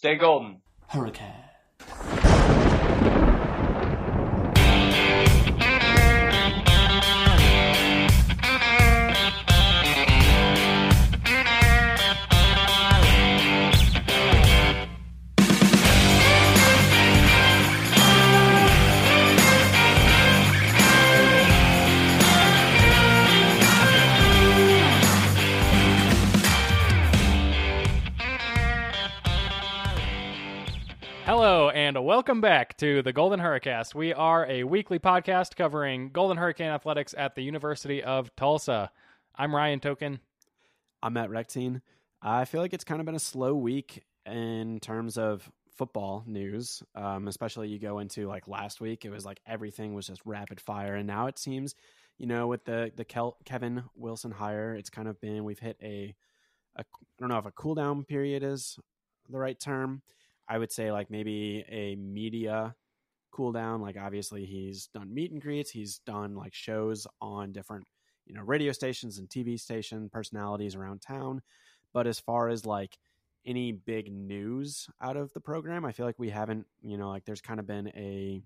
Stay golden. Hurricane. Welcome back to the Golden Hurricast. We are a weekly podcast covering Golden Hurricane athletics at the University of Tulsa. I'm Ryan Token. I'm Matt Rectine. I feel like it's kind of been a slow week in terms of football news, um, especially you go into like last week. It was like everything was just rapid fire, and now it seems, you know, with the the Kel- Kevin Wilson hire, it's kind of been we've hit a, a I don't know if a cool down period is the right term. I would say like maybe a media cool down. Like obviously he's done meet and greets, he's done like shows on different you know radio stations and TV station personalities around town. But as far as like any big news out of the program, I feel like we haven't. You know, like there's kind of been a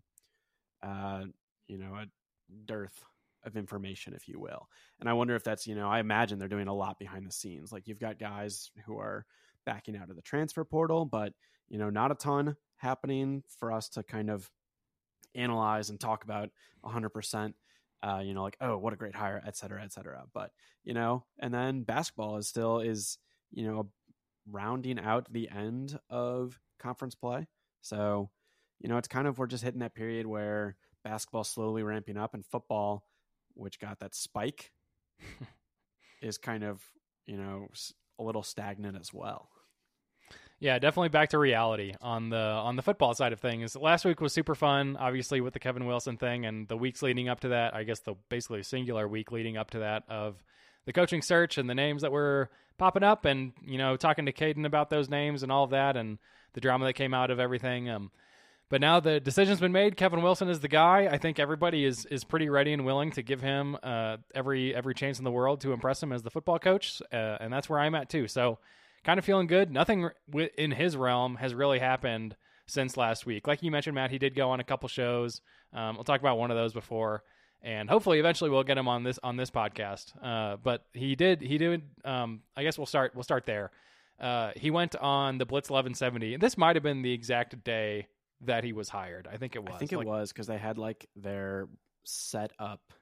uh, you know a dearth of information, if you will. And I wonder if that's you know I imagine they're doing a lot behind the scenes. Like you've got guys who are backing out of the transfer portal, but you know, not a ton happening for us to kind of analyze and talk about 100%. Uh, you know, like, oh, what a great hire, et cetera, et cetera. But, you know, and then basketball is still is, you know, rounding out the end of conference play. So, you know, it's kind of, we're just hitting that period where basketball slowly ramping up and football, which got that spike, is kind of, you know, a little stagnant as well. Yeah, definitely back to reality on the on the football side of things. Last week was super fun, obviously with the Kevin Wilson thing, and the weeks leading up to that. I guess the basically singular week leading up to that of the coaching search and the names that were popping up, and you know talking to Caden about those names and all of that, and the drama that came out of everything. Um, but now the decision's been made. Kevin Wilson is the guy. I think everybody is is pretty ready and willing to give him uh, every every chance in the world to impress him as the football coach, uh, and that's where I'm at too. So kind of feeling good. Nothing in his realm has really happened since last week. Like you mentioned, Matt, he did go on a couple shows. Um, we'll talk about one of those before, and hopefully, eventually, we'll get him on this on this podcast. Uh, but he did. He did. Um, I guess we'll start. We'll start there. Uh, he went on the Blitz 1170, and this might have been the exact day that he was hired. I think it was. I think it like, was because they had like their set up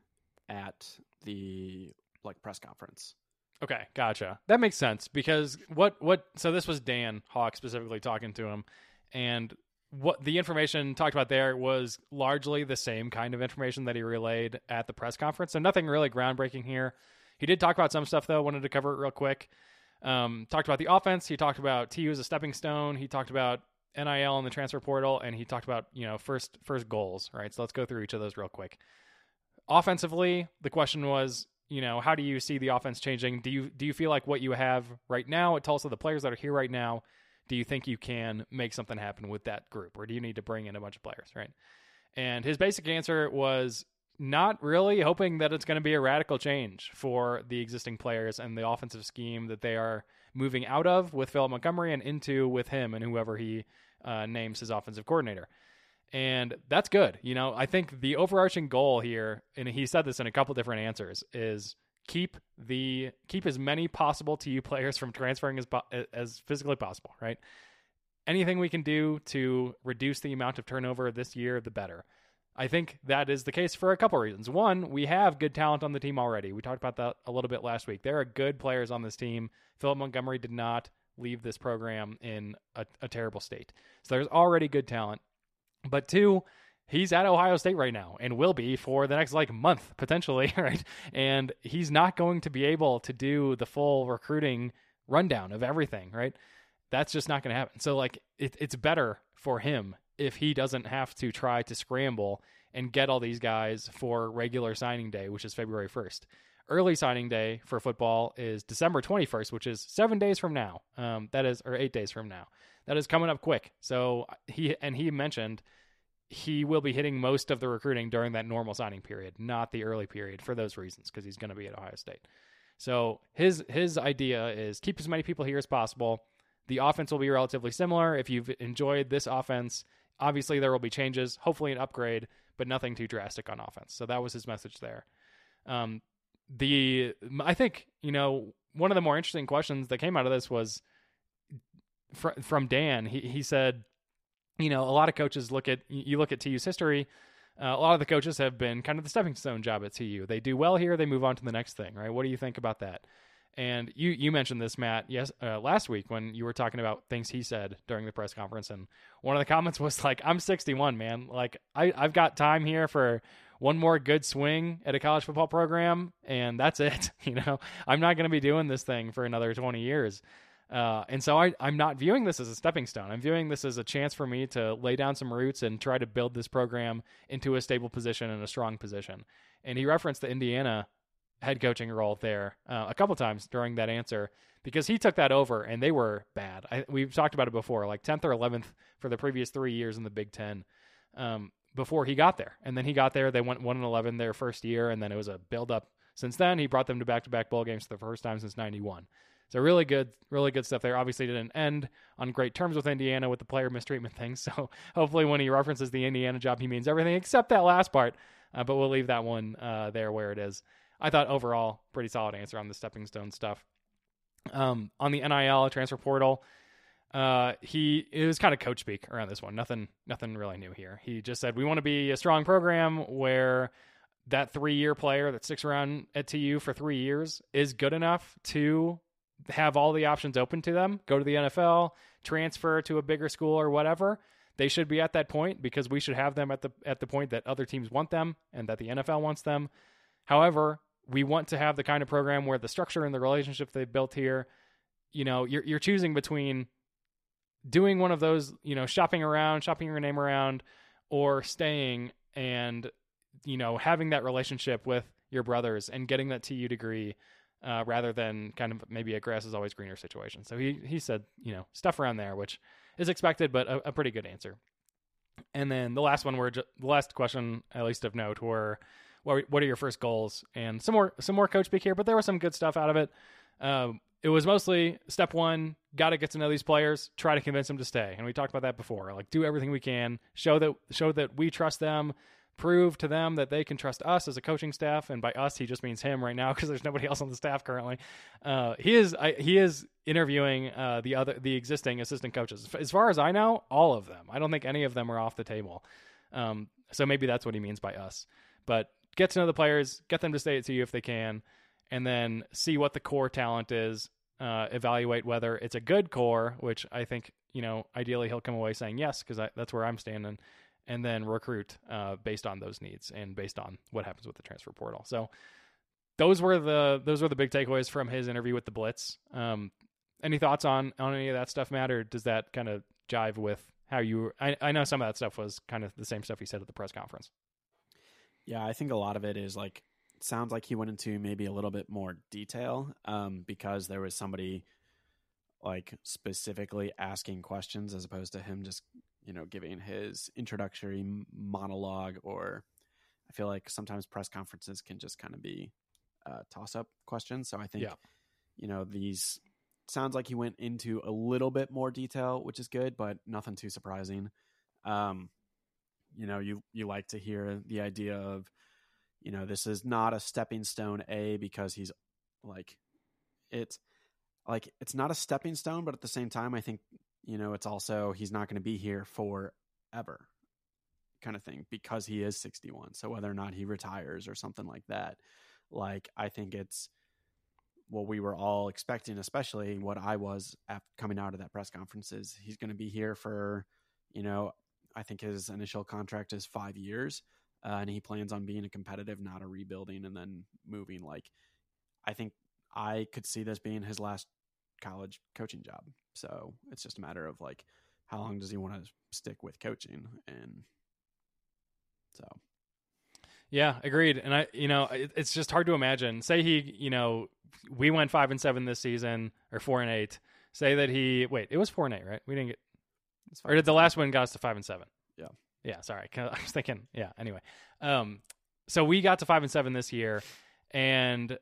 at the like press conference. Okay, gotcha. That makes sense because what what so this was Dan Hawk specifically talking to him, and what the information talked about there was largely the same kind of information that he relayed at the press conference. So nothing really groundbreaking here. He did talk about some stuff though. Wanted to cover it real quick. Um, talked about the offense. He talked about TU as a stepping stone. He talked about NIL and the transfer portal, and he talked about you know first first goals. Right. So let's go through each of those real quick. Offensively, the question was you know, how do you see the offense changing? Do you do you feel like what you have right now at Tulsa, the players that are here right now, do you think you can make something happen with that group, or do you need to bring in a bunch of players, right? And his basic answer was not really hoping that it's going to be a radical change for the existing players and the offensive scheme that they are moving out of with Philip Montgomery and into with him and whoever he uh, names his offensive coordinator and that's good. You know, I think the overarching goal here, and he said this in a couple different answers, is keep the keep as many possible TU players from transferring as as physically possible. Right. Anything we can do to reduce the amount of turnover this year, the better. I think that is the case for a couple reasons. One, we have good talent on the team already. We talked about that a little bit last week. There are good players on this team. Philip Montgomery did not leave this program in a, a terrible state. So there's already good talent. But two, he's at Ohio State right now and will be for the next like month potentially, right? And he's not going to be able to do the full recruiting rundown of everything, right? That's just not going to happen. So like it, it's better for him if he doesn't have to try to scramble and get all these guys for regular signing day, which is February 1st. Early signing day for football is December 21st, which is seven days from now. Um, that is, or eight days from now that is coming up quick. So he and he mentioned he will be hitting most of the recruiting during that normal signing period, not the early period for those reasons because he's going to be at Ohio State. So his his idea is keep as many people here as possible. The offense will be relatively similar. If you've enjoyed this offense, obviously there will be changes, hopefully an upgrade, but nothing too drastic on offense. So that was his message there. Um, the I think you know one of the more interesting questions that came out of this was fr- from Dan. He he said, you know, a lot of coaches look at you look at TU's history. Uh, a lot of the coaches have been kind of the stepping stone job at TU. They do well here, they move on to the next thing, right? What do you think about that? And you you mentioned this, Matt, yes, uh, last week when you were talking about things he said during the press conference, and one of the comments was like, "I'm 61, man. Like I I've got time here for one more good swing at a college football program, and that's it. You know, I'm not going to be doing this thing for another 20 years." Uh, and so I, I'm not viewing this as a stepping stone. I'm viewing this as a chance for me to lay down some roots and try to build this program into a stable position and a strong position. And he referenced the Indiana head coaching role there uh, a couple times during that answer because he took that over and they were bad. I, we've talked about it before, like 10th or 11th for the previous three years in the Big Ten um, before he got there. And then he got there, they went 1 and 11 their first year, and then it was a build up since then. He brought them to back to back bowl games for the first time since 91. So really good, really good stuff there. Obviously, didn't end on great terms with Indiana with the player mistreatment thing. So hopefully, when he references the Indiana job, he means everything except that last part. Uh, but we'll leave that one uh, there where it is. I thought overall pretty solid answer on the stepping stone stuff. Um, on the NIL transfer portal, uh, he it was kind of coach speak around this one. Nothing, nothing really new here. He just said we want to be a strong program where that three year player that sticks around at TU for three years is good enough to have all the options open to them. Go to the NFL, transfer to a bigger school or whatever. They should be at that point because we should have them at the at the point that other teams want them and that the NFL wants them. However, we want to have the kind of program where the structure and the relationship they've built here, you know, you're you're choosing between doing one of those, you know, shopping around, shopping your name around, or staying and you know having that relationship with your brothers and getting that TU degree. Uh, rather than kind of maybe a grass is always greener situation. So he he said, you know, stuff around there, which is expected, but a, a pretty good answer. And then the last one, were the last question, at least of note, were what, what are your first goals? And some more some more coach speak here, but there was some good stuff out of it. Um, it was mostly step one, got to get to know these players, try to convince them to stay. And we talked about that before. Like do everything we can, show that show that we trust them, prove to them that they can trust us as a coaching staff. And by us, he just means him right now because there's nobody else on the staff currently. Uh, he is I, he is interviewing uh, the other the existing assistant coaches. As far as I know, all of them. I don't think any of them are off the table. Um, so maybe that's what he means by us. But get to know the players, get them to stay at you if they can, and then see what the core talent is. Uh, evaluate whether it's a good core, which I think you know ideally he'll come away saying yes because that's where I'm standing, and then recruit uh, based on those needs and based on what happens with the transfer portal. So those were the those were the big takeaways from his interview with the Blitz. Um, any thoughts on on any of that stuff, Matt, or does that kind of jive with how you? I, I know some of that stuff was kind of the same stuff he said at the press conference. Yeah, I think a lot of it is like sounds like he went into maybe a little bit more detail um, because there was somebody like specifically asking questions as opposed to him just you know giving his introductory monologue or I feel like sometimes press conferences can just kind of be uh, toss up questions. So I think yeah. you know these sounds like he went into a little bit more detail, which is good, but nothing too surprising. Um, you know you you like to hear the idea of you know this is not a stepping stone a because he's like it's like it's not a stepping stone but at the same time i think you know it's also he's not going to be here forever kind of thing because he is 61 so whether or not he retires or something like that like i think it's what we were all expecting especially what i was coming out of that press conference is he's going to be here for you know I think his initial contract is five years, uh, and he plans on being a competitive, not a rebuilding, and then moving. Like, I think I could see this being his last college coaching job. So it's just a matter of like, how long does he want to stick with coaching? And so, yeah, agreed. And I, you know, it, it's just hard to imagine. Say he, you know, we went five and seven this season, or four and eight. Say that he, wait, it was four and eight, right? We didn't get or did the last one got us to five and seven? Yeah. Yeah. Sorry, I was thinking. Yeah. Anyway, um, so we got to five and seven this year, and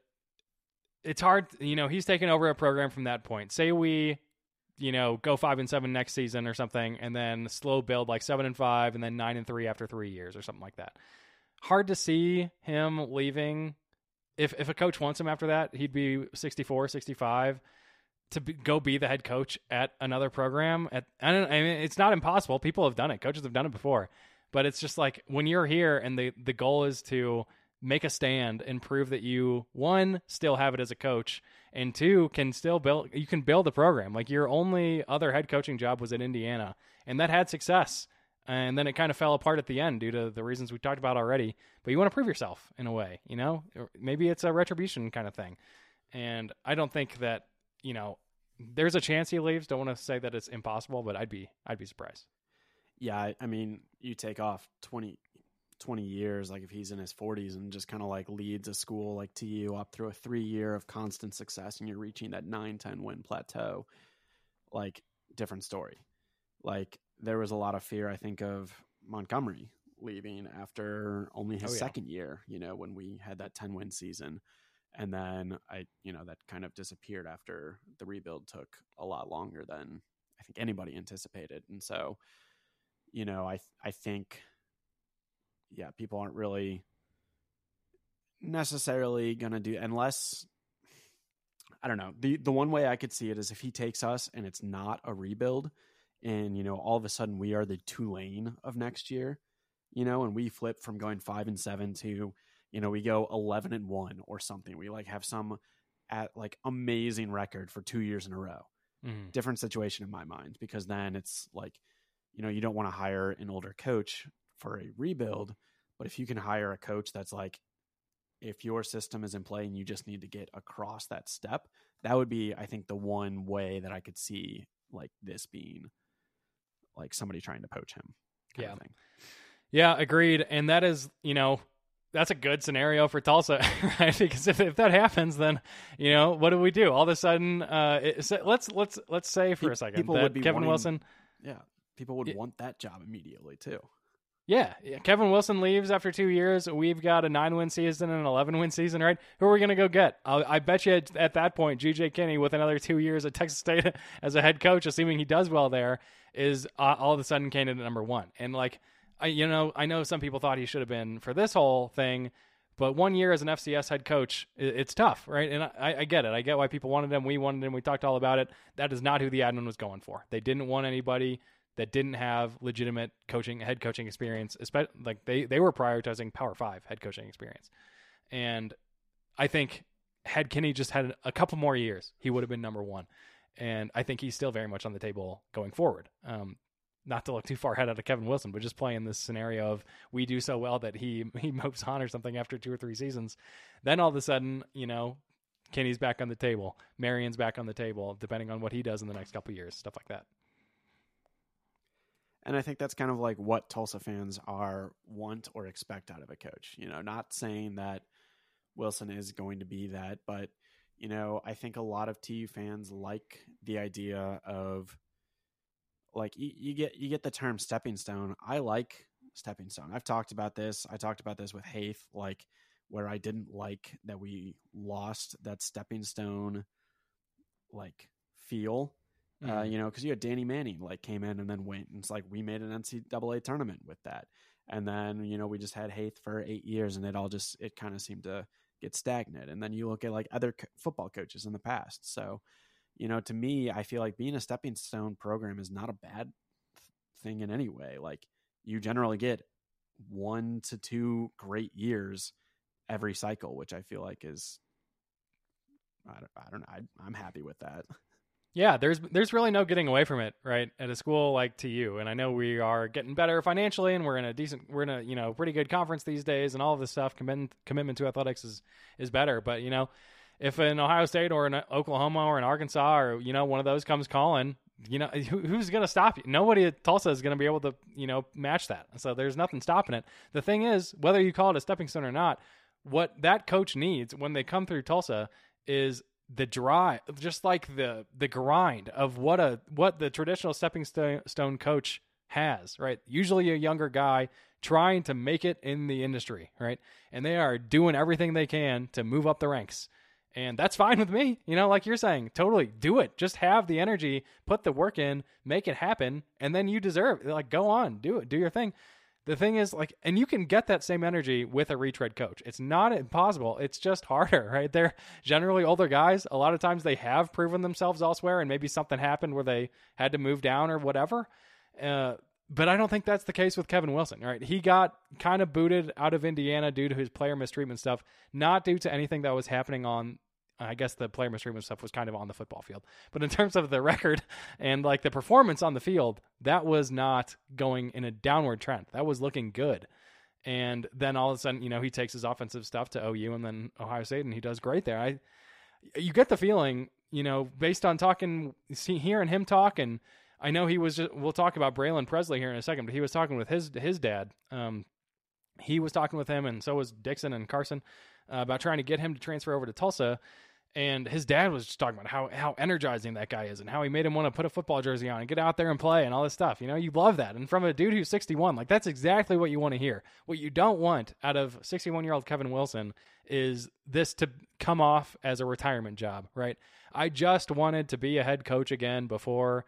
it's hard. You know, he's taken over a program from that point. Say we you know, go five and seven next season or something, and then slow build like seven and five, and then nine and three after three years or something like that. Hard to see him leaving. If if a coach wants him after that, he'd be 64, 65 to be, go be the head coach at another program. At I don't. I mean, it's not impossible. People have done it. Coaches have done it before. But it's just like when you're here, and the the goal is to make a stand and prove that you one still have it as a coach and two can still build you can build a program like your only other head coaching job was at indiana and that had success and then it kind of fell apart at the end due to the reasons we talked about already but you want to prove yourself in a way you know maybe it's a retribution kind of thing and i don't think that you know there's a chance he leaves don't want to say that it's impossible but i'd be i'd be surprised yeah i mean you take off 20 20 years, like if he's in his 40s and just kind of like leads a school like TU up through a three year of constant success and you're reaching that 9 10 win plateau, like different story. Like there was a lot of fear, I think, of Montgomery leaving after only his oh, yeah. second year, you know, when we had that 10 win season. And then I, you know, that kind of disappeared after the rebuild took a lot longer than I think anybody anticipated. And so, you know, I, I think yeah, people aren't really necessarily going to do unless I don't know. The the one way I could see it is if he takes us and it's not a rebuild and you know all of a sudden we are the Tulane of next year, you know, and we flip from going 5 and 7 to you know, we go 11 and 1 or something. We like have some at like amazing record for 2 years in a row. Mm-hmm. Different situation in my mind because then it's like you know, you don't want to hire an older coach for a rebuild. But if you can hire a coach that's like, if your system is in play and you just need to get across that step, that would be, I think, the one way that I could see like this being like somebody trying to poach him. yeah. Yeah, agreed. And that is, you know, that's a good scenario for Tulsa, right? Because if, if that happens, then you know what do we do? All of a sudden, uh, it, let's let's let's say for a second people that Kevin wanting, Wilson, yeah, people would want that job immediately too. Yeah, yeah, Kevin Wilson leaves after two years. We've got a nine-win season and an eleven-win season, right? Who are we going to go get? I'll, i bet you at that point, GJ Kinne with another two years at Texas State as a head coach, assuming he does well there, is uh, all of a sudden candidate number one. And like, I you know, I know some people thought he should have been for this whole thing, but one year as an FCS head coach, it's tough, right? And I, I get it. I get why people wanted him. We wanted him. We talked all about it. That is not who the admin was going for. They didn't want anybody that didn't have legitimate coaching head coaching experience especially like they they were prioritizing power 5 head coaching experience and i think had Kinne just had a couple more years he would have been number 1 and i think he's still very much on the table going forward um, not to look too far ahead out of Kevin Wilson, but just playing this scenario of we do so well that he he moves on or something after two or three seasons, then all of a sudden, you know, Kinne's back on the table, Marion's back on the table, depending on what he does in the next couple years, stuff like that. And I think that's kind of like what Tulsa fans are want or expect out of a coach. You know, not saying that Wilson is going to be that, but you know, I think a lot of TU fans like the idea of like you, you get you get the term stepping stone. I like stepping stone. I've talked about this. I talked about this with Haith, like where I didn't like that we lost that stepping stone like feel uh, mm-hmm. Uh, you know, because you had Danny Manning like came in and then went, and it's like we made an NCAA tournament with that, and then you know we just had Haith for eight years, and it all just it kind of seemed to get stagnant. And then you look at like other co- football coaches in the past. So, you know, to me, I feel like being a stepping stone program is not a bad thing in any way. Like you generally get one to two great years every cycle, which I feel like is I don't, I don't know. I, I'm happy with that. Yeah, there's there's really no getting away from it, right? At a school like TU, and I know we are getting better financially, and we're in a decent, we're in a you know pretty good conference these days, and all of this stuff. Commitment commitment to athletics is is better, but you know, if an Ohio State or an Oklahoma or an Arkansas or you know one of those comes calling, you know who, who's going to stop you? Nobody at Tulsa is going to be able to you know match that. So there's nothing stopping it. The thing is, whether you call it a stepping stone or not, what that coach needs when they come through Tulsa is the drive, just like the the grind of what a what the traditional stepping stone coach has, right? Usually a younger guy trying to make it in the industry, right? And they are doing everything they can to move up the ranks. And that's fine with me. You know, like you're saying, totally do it. Just have the energy, put the work in, make it happen, and then you deserve it. Like, go on, do it, do your thing. The thing is, like, and you can get that same energy with a retread coach. It's not impossible. It's just harder, right? They're generally older guys. A lot of times they have proven themselves elsewhere, and maybe something happened where they had to move down or whatever. Uh, but I don't think that's the case with Kevin Wilson, right? He got kind of booted out of Indiana due to his player mistreatment stuff, not due to anything that was happening on I guess the player mistreatment stuff was kind of on the football field. But in terms of the record and like the performance on the field, that was not going in a downward trend. That was looking good. And then all of a sudden, you know, he takes his offensive stuff to OU and then Ohio State and he does great there. I you get the feeling, you know, based on talking see hearing him talk and I know he was just, we'll talk about Braylon Presley here in a second, but he was talking with his his dad. Um he was talking with him and so was Dixon and Carson uh, about trying to get him to transfer over to Tulsa and his dad was just talking about how how energizing that guy is and how he made him want to put a football jersey on and get out there and play and all this stuff. You know, you love that. And from a dude who's 61, like that's exactly what you want to hear. What you don't want out of 61 year old Kevin Wilson is this to come off as a retirement job, right? I just wanted to be a head coach again before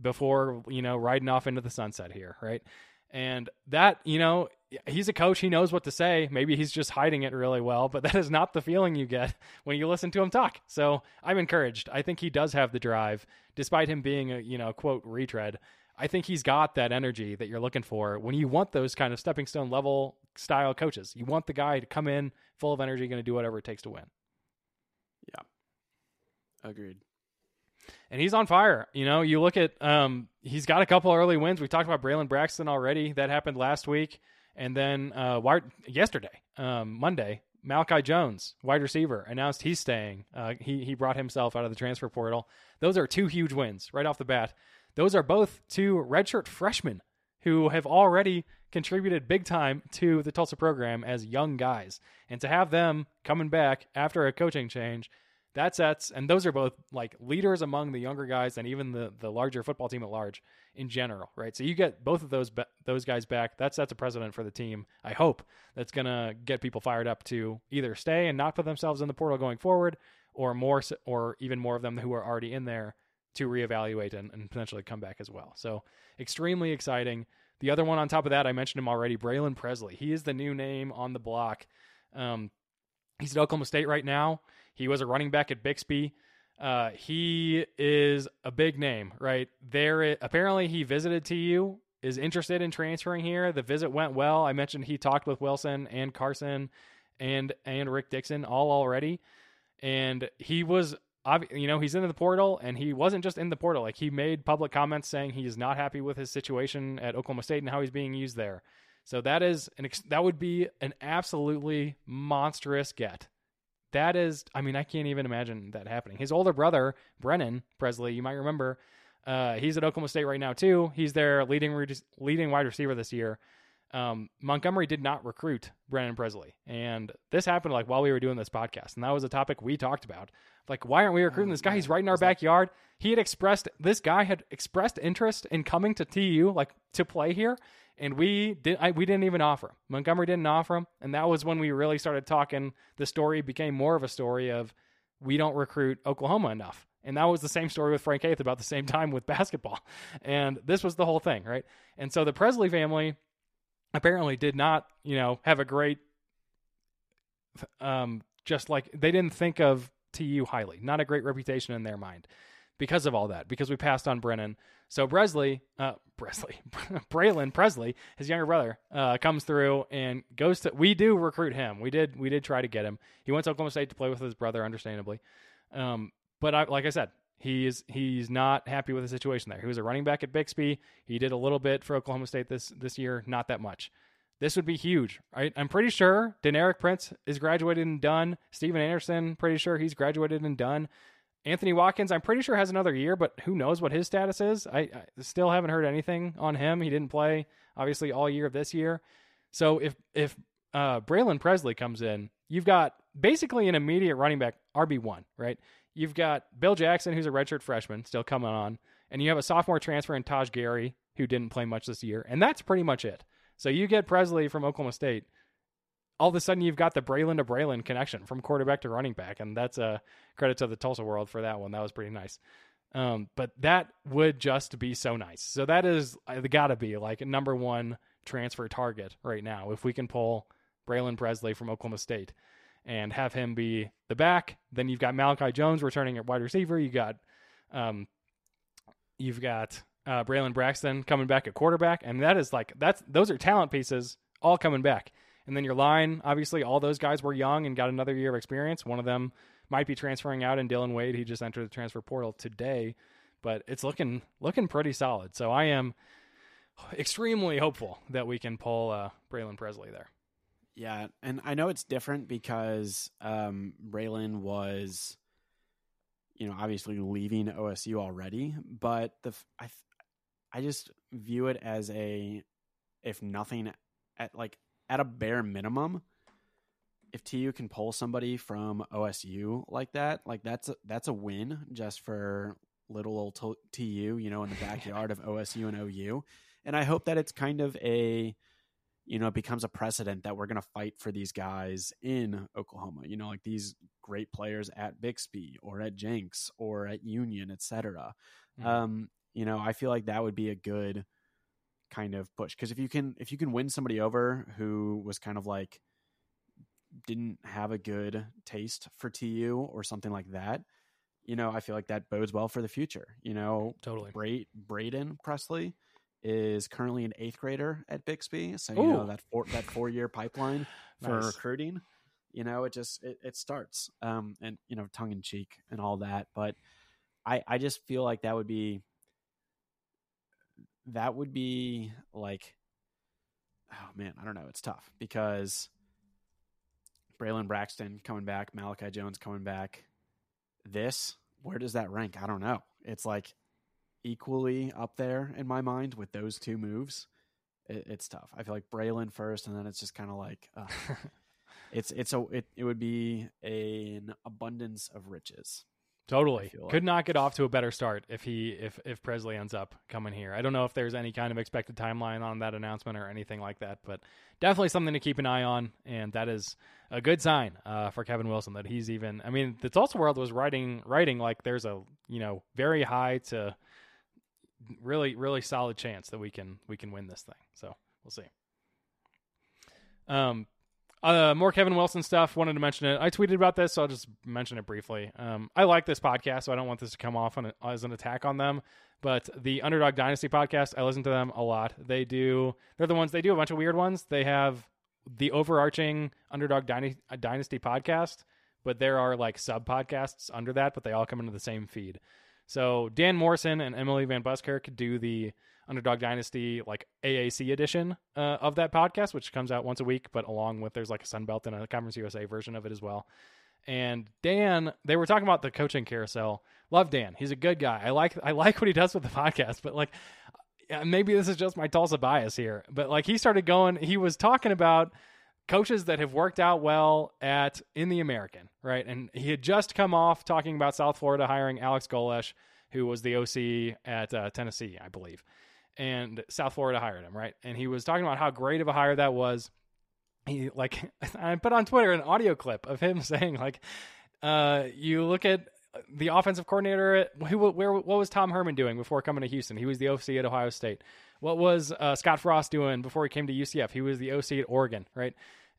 before, you know, riding off into the sunset here, right? And that, you know, he's a coach. He knows what to say. Maybe he's just hiding it really well, but that is not the feeling you get when you listen to him talk. So I'm encouraged. I think he does have the drive, despite him being a, you know, quote, retread. I think he's got that energy that you're looking for when you want those kind of stepping stone level style coaches. You want the guy to come in full of energy, going to do whatever it takes to win. Yeah. Agreed and he's on fire. You know, you look at um, he's got a couple early wins. We talked about Braylon Braxton already. That happened last week, and then uh, yesterday, um, Monday, Malachi Jones, wide receiver, announced he's staying. Uh, he he brought himself out of the transfer portal. Those are two huge wins right off the bat. Those are both two redshirt freshmen who have already contributed big time to the Tulsa program as young guys, and to have them coming back after a coaching change that sets and those are both like leaders among the younger guys and even the the larger football team at large in general right? So you get both of those those guys back. That's sets a precedent for the team i hope that's to get people fired up to either stay and not put themselves in the portal going forward or more or even more of them who are already in there to reevaluate and, and potentially come back as well. So extremely exciting. The other one on top of that i mentioned him already braylon presley. He is the new name on the block. Um, he's at oklahoma state right now he was a running back at Bixby. Uh, he is a big name, right? There, apparently, he visited TU, is interested in transferring here. The visit went well. I mentioned he talked with Wilson and Carson and and Rick Dixon all already, and he was, you know, he's into the portal, and he wasn't just in the portal. Like he made public comments saying he is not happy with his situation at Oklahoma State and how he's being used there. So that is an that would be an absolutely monstrous get that is, I mean, I can't even imagine that happening. His older brother, Brennan Presley, you might remember, uh, he's at Oklahoma State right now too. He's their leading re- leading wide receiver this year. Um, Montgomery did not recruit Brennan Presley, and this happened like while we were doing this podcast, and that was a topic we talked about. Like, why aren't we recruiting this guy? He's right in our backyard. He had expressed this guy had expressed interest in coming to TU, like to play here, and we did I, we didn't even offer him. Montgomery didn't offer him, and that was when we really started talking. The story became more of a story of we don't recruit Oklahoma enough. And that was the same story with Frank Haith about the same time with basketball. And this was the whole thing, right? And so the Presley family apparently did not, you know, have a great um just like they didn't think of TU highly. Not a great reputation in their mind because of all that, because we passed on Brennan. So Bresley, uh, Braylon Presley, his younger brother, uh, comes through and goes to. We do recruit him. We did. We did try to get him. He went to Oklahoma State to play with his brother, understandably. Um, but I, like I said, he's he's not happy with the situation there. He was a running back at Bixby. He did a little bit for Oklahoma State this this year, not that much. This would be huge. Right? I'm pretty sure Deneric Prince is graduated and done. Steven Anderson, pretty sure he's graduated and done. Anthony Watkins, I'm pretty sure has another year, but who knows what his status is? I, I, still haven't heard anything on him. He didn't play obviously all year of this year. So if if uh, Braylon Presley comes in, you've got basically an immediate running back RB one, right? You've got Bill Jackson, who's a redshirt freshman, still coming on, and you have a sophomore transfer in Taj Gary, who didn't play much this year, and that's pretty much it. So you get Presley from Oklahoma State. All of a sudden you've got the Braylon to Braylon connection from quarterback to running back, and that's a credit to the Tulsa world for that one. That was pretty nice. Um, but that would just be so nice. So that is uh, got to be like a number one transfer target right now. If we can pull Braylon Presley from Oklahoma State and have him be the back, then you've got Malachi Jones returning at wide receiver. You got, um, you've got uh, Braylon Braxton coming back at quarterback, and that is like that's those are talent pieces all coming back. And then your line, obviously, all those guys were young and got another year of experience. One of them might be transferring out, and Dylan Wade, he just entered the transfer portal today, but it's looking looking pretty solid. So I am extremely hopeful that we can pull uh, Braylon Presley there. Yeah, and I know it's different because um, Braylon was, you know, obviously leaving OSU already, but the I I just view it as a, if nothing, at like at a bare minimum, if TU can pull somebody from OSU like that, like that's a, that's a win just for little old TU, you know, in the backyard of OSU and OU. And I hope that it's kind of a, you know, it becomes a precedent that we're going to fight for these guys in Oklahoma. You know, like these great players at Bixby or at Jenks or at Union, etc. Mm-hmm. Um, you know, I feel like that would be a good kind of push because if you can if you can win somebody over who was kind of like didn't have a good taste for TU or something like that, you know, I feel like that bodes well for the future. You know, totally. Bra- Braden Presley is currently an eighth grader at Bixby, so you Ooh. know that four that four year pipeline for nice. recruiting. You know, it just it, it starts, um, and you know, tongue in cheek and all that. But I I just feel like that would be that would be like, oh man, I don't know. It's tough because Braylon Braxton coming back, Malachi Jones coming back. This, where does that rank? I don't know. It's like equally up there in my mind with those two moves. It, it's tough. I feel like Braylon first, and then it's just kind of like uh, it's it's a it, it would be a, an abundance of riches. Totally. Could not get off to a better start if he if if Presley ends up coming here. I don't know if there's any kind of expected timeline on that announcement or anything like that, but definitely something to keep an eye on, and that is a good sign uh, for Kevin Wilson that he's even. I mean, the Tulsa World was writing writing like there's a you know very high to really really solid chance that we can we can win this thing. So we'll see. Um, uh, more Kevin Wilson stuff. Wanted to mention it. I tweeted about this, so I'll just mention it briefly. Um, I like this podcast, so I don't want this to come off a, as an attack on them. But the Underdog Dynasty podcast, I listen to them a lot. They do. They're the ones. They do a bunch of weird ones. They have the overarching Underdog Dynasty, Dynasty podcast, but there are like sub podcasts under that, but they all come into the same feed. So Dan Morrison and Emily Van Buskirk do the Underdog Dynasty like AAC edition uh, of that podcast, which comes out once a week, but along with there's like a Sunbelt and a Conference USA version of it as well. And Dan, they were talking about the coaching carousel. Love Dan; he's a good guy. I like I like what he does with the podcast, but like maybe this is just my Tulsa bias here, but like he started going, he was talking about coaches that have worked out well at in the American, right? And he had just come off talking about South Florida hiring Alex Golesh, who was the OC at uh, Tennessee, I believe and South Florida hired him, right? And he was talking about how great of a hire that was. He like I put on Twitter an audio clip of him saying like, uh, you look at the offensive coordinator. at, Who, where, what was Tom Herman doing before coming to Houston? He was the OC at Ohio State. What was uh, Scott Frost doing before he came to UCF? He was the OC at Oregon, right?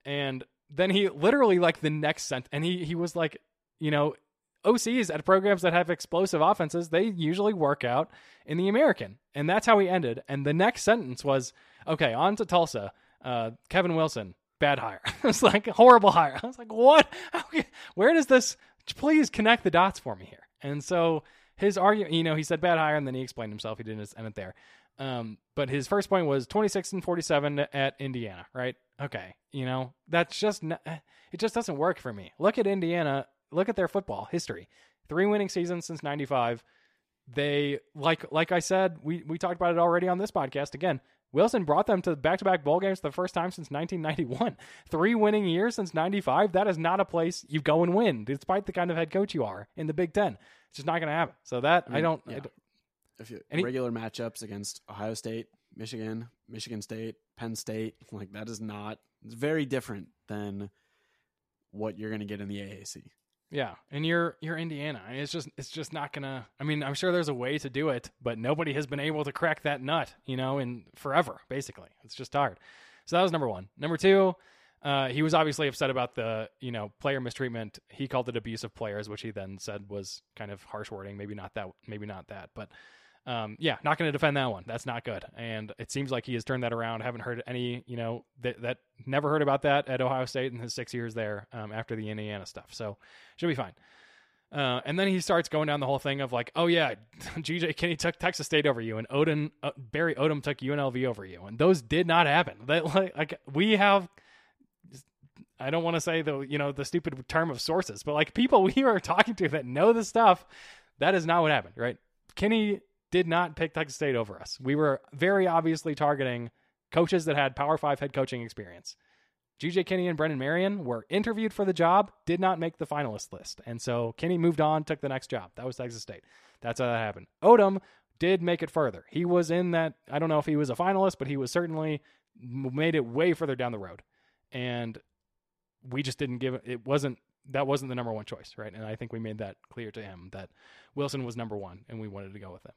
And then he literally like the next sent, and he he was like, you know, OCs at programs that have explosive offenses, they usually work out in the American. And that's how he ended. And the next sentence was, okay, on to Tulsa. Uh, Kevin Wilson, bad hire. it's like horrible hire. I was like, what? Where does this? Please connect the dots for me here. And so his argument, you know, he said bad hire, and then he explained himself. He didn't end it there. Um, but his first point was 26 and 47 at Indiana, right? Okay, you know, that's just not, it just doesn't work for me. Look at Indiana look at their football history. Three winning seasons since 95. They like like I said, we we talked about it already on this podcast again. Wilson brought them to back-to-back bowl games the first time since 1991. Three winning years since 95. That is not a place you go and win, despite the kind of head coach you are in the Big Ten. It's just not going to happen. So that I, mean, I don't. Yeah. I don't if you, any, regular matchups against Ohio State, Michigan, Michigan State, Penn State. Like that is not. It's very different than what you're going to get in the AAC. Yeah, and you're you're Indiana. It's just it's just not gonna. I mean, I'm sure there's a way to do it, but nobody has been able to crack that nut. You know, in forever, basically. It's just hard. So that was number one. Number two, uh, he was obviously upset about the you know player mistreatment. He called it abuse of players, which he then said was kind of harsh wording. Maybe not that. Maybe not that. But um, yeah, not going to defend that one. That's not good. And it seems like he has turned that around. haven't heard any. You know that that never heard about that at Ohio State in his six years there um, after the Indiana stuff. So should be fine. Uh, and then he starts going down the whole thing of like, oh yeah, GJ Kinne took Texas State over you, and Odom uh, Barry Odom took UNLV over you, and those did not happen. That like, like we have I don't want to say the you know the stupid term of sources, but like people we are talking to that know the stuff, that is not what happened, right? Kinne did not pick Texas State over us. We were very obviously targeting coaches that had Power Five head coaching experience. GJ Kinne and Brendan Marion were interviewed for the job, did not make the finalist list. And so Kinne moved on, took the next job. That was Texas State. That's how that happened. Odom did make it further. He was in that, I don't know if he was a finalist, but he was certainly made it way further down the road. And we just didn't give it, it wasn't, that wasn't the number one choice, right? And I think we made that clear to him that Wilson was number one and we wanted to go with him.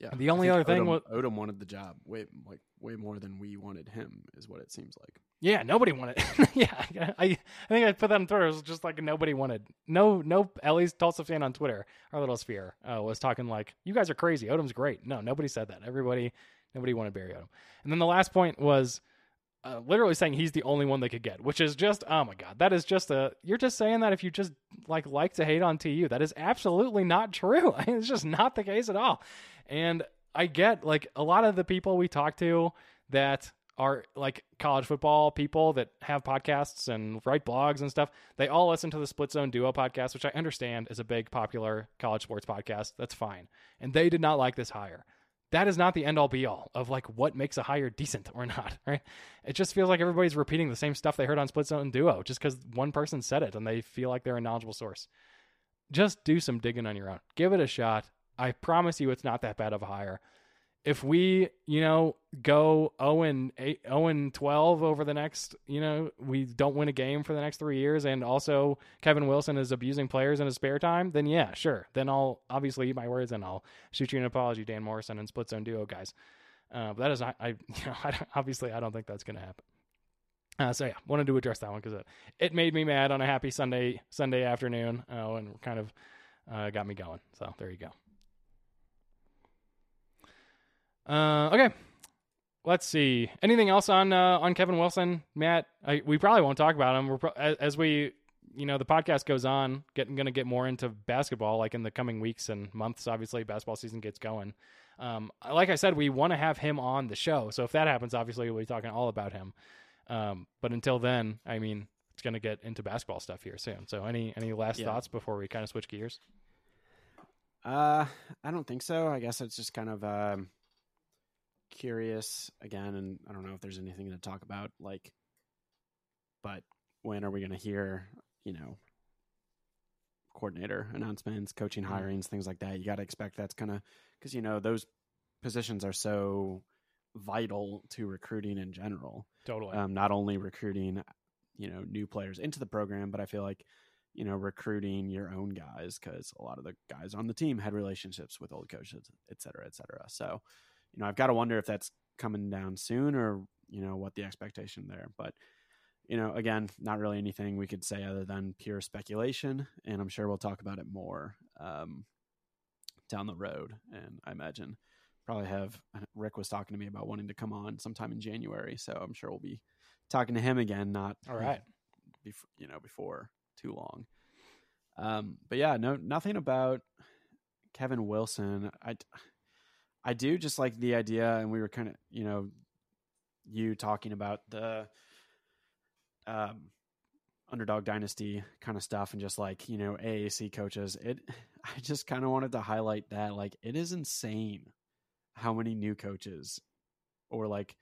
Yeah. The only other thing Odom, was Odom wanted the job way like way more than we wanted him, is what it seems like. Yeah, nobody wanted. yeah, I, I think I put that on Twitter. It was just like nobody wanted. No, no. Ellie's Tulsa fan on Twitter, our little sphere, uh, was talking like, "You guys are crazy. Odom's great." No, nobody said that. Everybody, nobody wanted Barry Odom. And then the last point was uh, literally saying he's the only one they could get, which is just, oh my god, that is just a. You're just saying that if you just like like to hate on TU, that is absolutely not true. it's just not the case at all. And I get like a lot of the people we talk to that are like college football people that have podcasts and write blogs and stuff. They all listen to the Split Zone Duo podcast, which I understand is a big popular college sports podcast. That's fine. And they did not like this hire. That is not the end all be all of like what makes a hire decent or not, right? It just feels like everybody's repeating the same stuff they heard on Split Zone Duo just because one person said it and they feel like they're a knowledgeable source. Just do some digging on your own. Give it a shot. I promise you it's not that bad of a hire. If we, you know, go 0 and 8, 0 and 12 over the next, you know, we don't win a game for the next 3 years and also Kevin Wilson is abusing players in his spare time, then yeah, sure. Then I'll obviously eat my words and I'll shoot you an apology Dan Morrison and Split Zone Duo guys. Uh, but that is I, I you know, I obviously I don't think that's going to happen. Uh, so yeah, wanted to address that one because it, it made me mad on a happy Sunday Sunday afternoon, uh, and kind of uh, got me going. So there you go. Uh, okay, let's see. Anything else on uh, on Kevin Wilson, Matt? I, we probably won't talk about him. We're pro- as, as we, you know, the podcast goes on, getting going to get more into basketball, like in the coming weeks and months. Obviously, basketball season gets going. Um, like I said, we want to have him on the show. So if that happens, obviously we'll be talking all about him. Um, but until then, I mean, it's going to get into basketball stuff here soon. So any any last Yeah. thoughts before we kind of switch gears? Uh, I don't think so. I guess it's just kind of um, curious again, and I don't know if there's anything to talk about. Like, but when are we going to hear? You know, coordinator announcements, coaching Mhm. hirings, things like that. You got to expect that's kind of because you know those positions are so vital to recruiting in general Totally. um, not only recruiting you know new players into the program but i feel like you know recruiting your own guys because a lot of the guys on the team had relationships with old coaches et cetera et cetera so you know i've got to wonder if that's coming down soon or you know what the expectation there but you know again not really anything we could say other than pure speculation and i'm sure we'll talk about it more um, down the road and i imagine probably have rick was talking to me about wanting to come on sometime in january so i'm sure we'll be talking to him again not all right. before you know before too long um but yeah no nothing about kevin wilson i i do just like the idea and we were kind of you know you talking about the um underdog dynasty kind of stuff and just like you know AAC coaches. It I just kind of wanted to highlight that like it is insane how many new coaches or like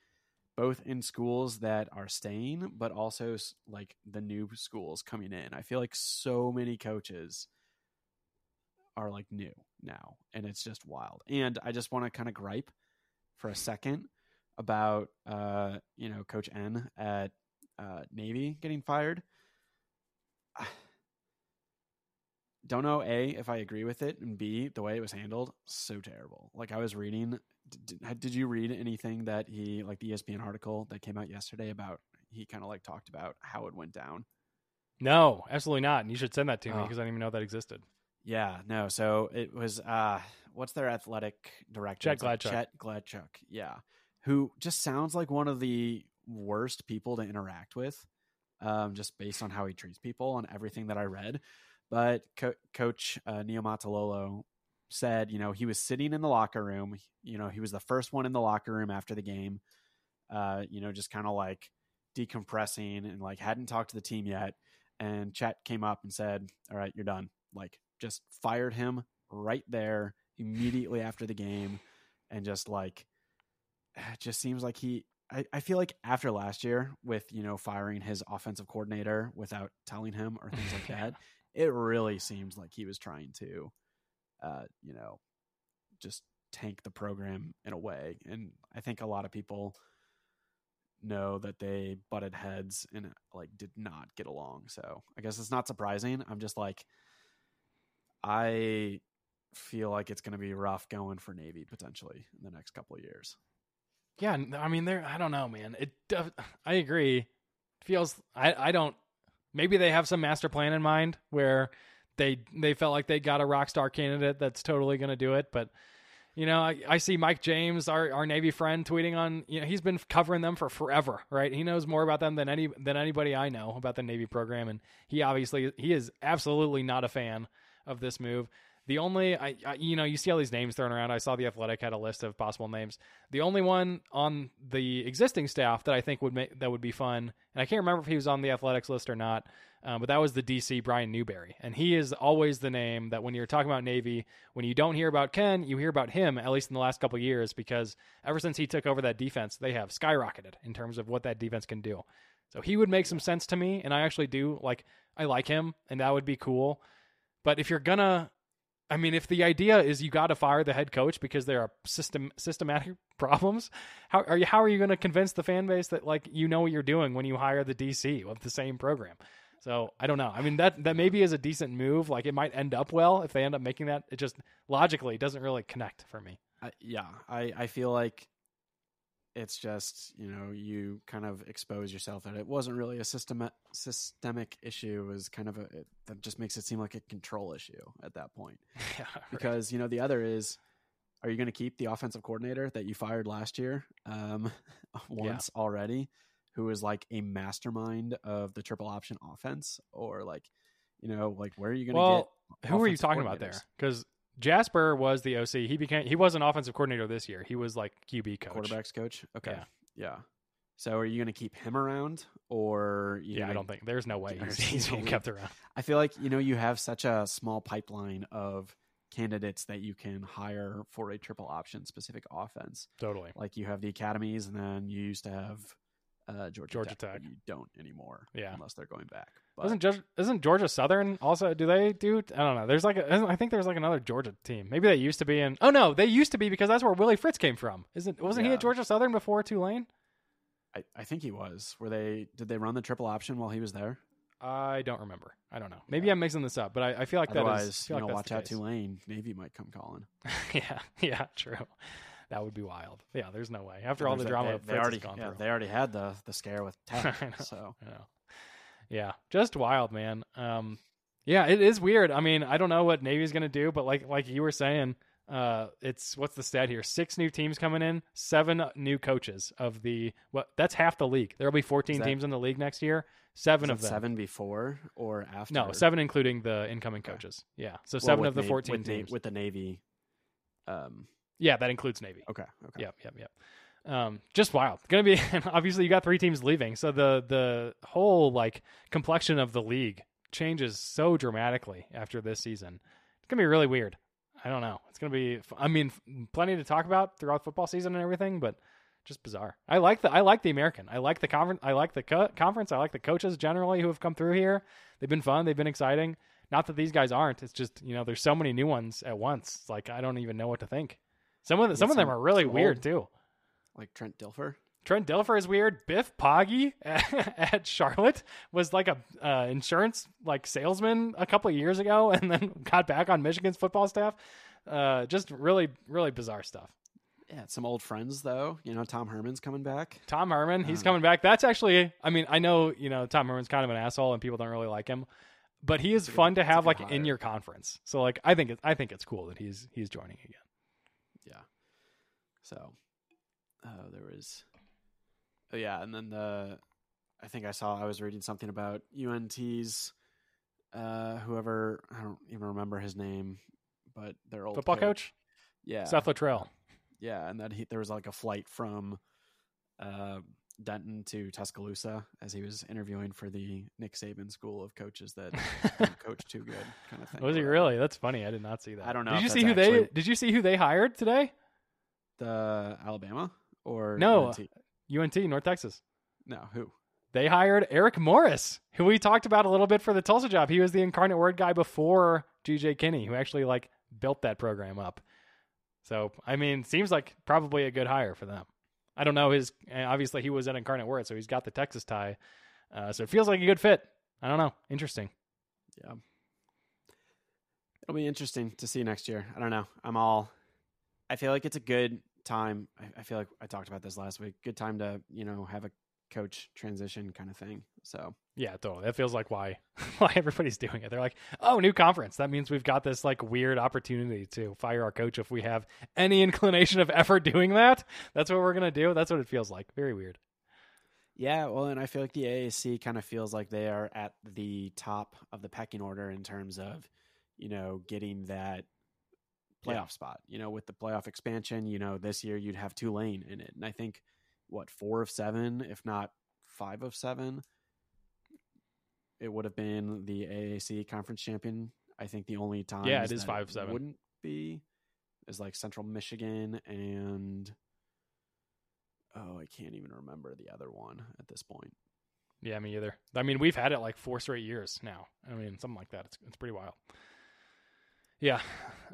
both in schools that are staying but also like the new schools coming in. I feel like so many coaches are like new now and it's just wild and I just want to kind of gripe for a second about uh, you know Coach N at uh, Navy getting fired. Don't know a if I agree with it, and b the way it was handled so terrible. Like I was reading, did, did you read anything that he like the ESPN article that came out yesterday about he kind of like talked about how it went down? No, absolutely not. And you should send that to me Oh. because I didn't even know that existed. Yeah, no. So it was uh what's their athletic director? Chet Gladchuk. Chet Gladchuk. Yeah. Who just sounds like one of the worst people to interact with. Um, just based on how he treats people and everything that I read. But Co- Coach uh, Niumatalolo said, you know, he was sitting in the locker room. You know, he was the first one in the locker room after the game. Uh, you know, just kind of like decompressing and like hadn't talked to the team yet. And Chet came up and said, "All right, you're done." Like, just fired him right there immediately after the game, and just like, it just seems like he. I, I feel like after last year, with you know firing his offensive coordinator without telling him or things like that, it really seems like he was trying to, uh, you know, just tank the program in a way. And I think a lot of people know that they butted heads and like did not get along. So I guess it's not surprising. I'm just like, I feel like it's going to be rough going for Navy potentially in the next couple of years. Yeah, I mean, there. I don't know, man. It. I agree. Feels. I. I don't. Maybe they have some master plan in mind where they they felt like they got a rock star candidate that's totally going to do it. But you know, I, I see Mike James, our our Navy friend, tweeting on. You know, he's been covering them for forever, right? He knows more about them than any than anybody I know about the Navy program, and he obviously he is absolutely not a fan of this move. The only, I, I, you know, you see all these names thrown around. I saw the Athletic had a list of possible names. The only one on the existing staff that I think would make that would be fun, and I can't remember if he was on the Athletics list or not, um, but that was the DC Brian Newberry, and he is always the name that when you're talking about Navy, when you don't hear about Ken, you hear about him at least in the last couple years because ever since he took over that defense, they have skyrocketed in terms of what that defense can do. So he would make some sense to me, and I actually do like I like him, and that would be cool. But if you're gonna I mean, if the idea is you got to fire the head coach because there are system systematic problems, how are you? How are you going to convince the fan base that like you know what you're doing when you hire the DC of the same program? So I don't know. I mean that that maybe is a decent move. Like it might end up well if they end up making that. It just logically doesn't really connect for me. I, yeah, I, I feel like it's just you know you kind of expose yourself that it wasn't really a system systemic issue. It was kind of a it, that just makes it seem like a control issue at that point. yeah, right. Because you know the other is, are you going to keep the offensive coordinator that you fired last year um, once already, who is like a mastermind of the triple option offense, or like you know like where are you going to well, get? who are you talking about there? Because Jasper was the OC. He became he was an offensive coordinator this year. He was like QB coach. quarterbacks coach. Okay, Yeah. yeah. So are you going to keep him around, or you Yeah, I don't think there's no way he's, he's being kept around. I feel like you know you have such a small pipeline of candidates that you can hire for a triple option specific offense. Totally. Like you have the academies, and then you used to have uh, Georgia, Georgia Tech. Tech. You don't anymore, Yeah. unless they're going back. But Isn't Georgia, isn't Georgia Southern also? Do they do? I don't know. There's like a, I think there's like another Georgia team. Maybe they used to be in. Oh no, they used to be because that's where Willie Fritz came from. Isn't wasn't he at Georgia Southern before Tulane? I, I think he was. Were they? Did they run the triple option while he was there? I don't remember. I don't know. Maybe Yeah. I'm mixing this up, but I, I feel like that is. Otherwise, you know, like watch out Tulane. Navy might come calling. yeah, yeah, true. That would be wild. Yeah, there's no way. After all the There's drama they, they already gone yeah, through. they already had the the scare with Tech. So. Yeah, just wild, man. Um, yeah, it is weird. I mean, I don't know what Navy's gonna do, but like like you were saying, uh, it's what's the stat here? Six new teams coming in, seven new coaches of the what? That's half the league. There'll be fourteen that- teams in the league next year. Seven of them. seven before or after? No, seven including the incoming Okay. coaches. Yeah, so Well, seven of the Na- fourteen with Na- teams. with the Navy. Um. Yeah, that includes Navy. Okay. Okay. Yep, yep, yep. Um, just wild. Gonna be obviously you got three teams leaving, so the the whole like complexion of the league changes so dramatically after this season. It's gonna be really weird. I don't know. It's gonna be. I mean, plenty to talk about throughout football season and everything, but just bizarre. I like the I like the American. I like the conference. I like the co- conference. I like the coaches generally who have come through here. They've been fun. They've been exciting. Not that these guys aren't. It's just you know there's so many new ones at once. It's like I don't even know what to think. Some of the, some of them are really weird too. like Trent Dilfer. Trent Dilfer is weird. Biff Poggi at Charlotte was like a uh, insurance like salesman a couple years ago, and then got back on Michigan's football staff. Uh, just really, really bizarre stuff. Yeah, some old friends though. You know, Tom Herman's coming back. Tom Herman, he's Um, coming back. That's actually, I mean, I know you know Tom Herman's kind of an asshole, and people don't really like him, but he is a good- fun to have like hire. in your conference. So like, I think it, I think it's cool that he's he's joining again. So, oh, there was. Oh yeah, and then the, I think I saw I was reading something about UNT's, uh, whoever I don't even remember his name, but their old Football coach, yeah, Seth Littrell. yeah, and that he there was like a flight from, uh, Denton to Tuscaloosa as he was interviewing for the Nick Saban School of Coaches that coach too good kind of thing. Was he really? That's funny. I did not see that. I don't know Did you see who they? Did you see who they hired today? The Alabama or No. UNT? UNT, North Texas. no who They hired Eric Morris, who we talked about a little bit for the Tulsa job. He was the incarnate word guy before GJ Kinne, who actually like built that program up. So, I mean, seems like probably a good hire for them. I don't know his. Obviously, he was at Incarnate Word, so he's got the Texas tie. Uh, so it feels like a good fit. I don't know. Interesting. Yeah. It'll be interesting to see next year. I don't know. I'm all. I feel like it's a good time. I, I feel like I talked about this last week. Good time to you know have a coach transition kind of thing. So Yeah, totally. That feels like why why everybody's doing it. They're like, oh, new conference. That means we've got this like weird opportunity to fire our coach if we have any inclination of ever doing that. That's what we're gonna do. That's what it feels like. Very weird. yeah, well, and I feel like the AAC kind of feels like they are at the top of the pecking order in terms of you know getting that playoff Yeah. spot. You know, with the playoff expansion, you know, this year you'd have Tulane in it, and I think what four of seven, if not five of seven, it would have been the AAC conference champion. I think the only time Yeah, it is five of seven. wouldn't be is like Central Michigan and oh, I can't even remember the other one at this point. Yeah, me either. I mean, we've had it like four straight years now. I mean, something like that. It's it's pretty wild. Yeah,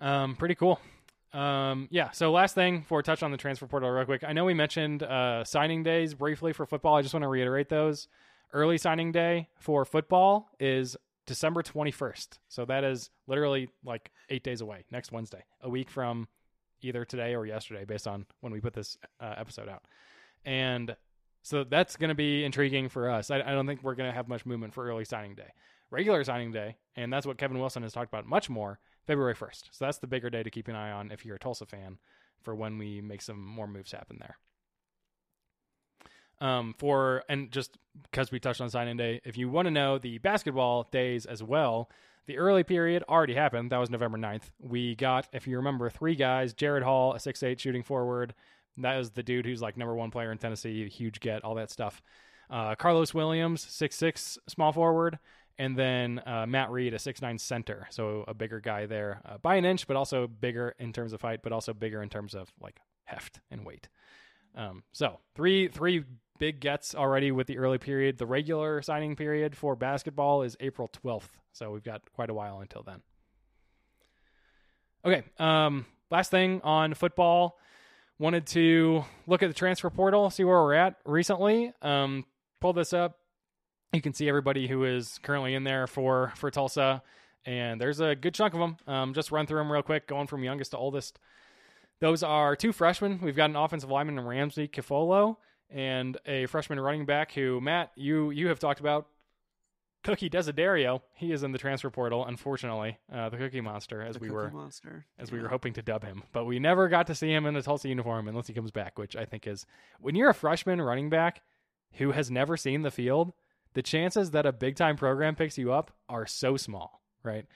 um, pretty cool. Um, yeah. So last thing for touch on the transfer portal real quick. I know we mentioned uh, signing days briefly for football. I just want to reiterate those. Early signing day for football is December 21st. So that is literally like eight days away, next Wednesday, a week from either today or yesterday, based on when we put this uh, episode out. And so that's going to be intriguing for us. I, I don't think we're going to have much movement for early signing day. Regular signing day, and that's what Kevin Wilson has talked about much more, February 1st. So that's the bigger day to keep an eye on if you're a Tulsa fan for when we make some more moves happen there. Um, for and just because we touched on signing day, if you want to know the basketball days as well, the early period already happened. That was November 9th. We got, if you remember, three guys Jared Hall, a 6'8 shooting forward. That was the dude who's like number one player in Tennessee, huge get, all that stuff. Uh, Carlos Williams, 6'6 small forward. And then uh, Matt Reed, a six nine center. So a bigger guy there uh, by an inch, but also bigger in terms of height, but also bigger in terms of like heft and weight. Um, so three three big gets already with the early period. The regular signing period for basketball is April 12th. So we've got quite a while until then. Okay. Um, last thing on football. Wanted to look at the transfer portal, see where we're at recently. Um, pull this up. You can see everybody who is currently in there for for Tulsa, and there's a good chunk of them. Um, just run through them real quick, going from youngest to oldest. Those are two freshmen. We've got an offensive lineman in Ramsey Kifolo and a freshman running back who Matt you you have talked about. Cookie Desiderio, he is in the transfer portal. Unfortunately, uh, the Cookie Monster, as The we Cookie were monster. as we were hoping to dub him, but we never got to see him in the Tulsa uniform unless he comes back, which I think is when you're a freshman running back who has never seen the field, the chances that a big time program picks you up are so small, right?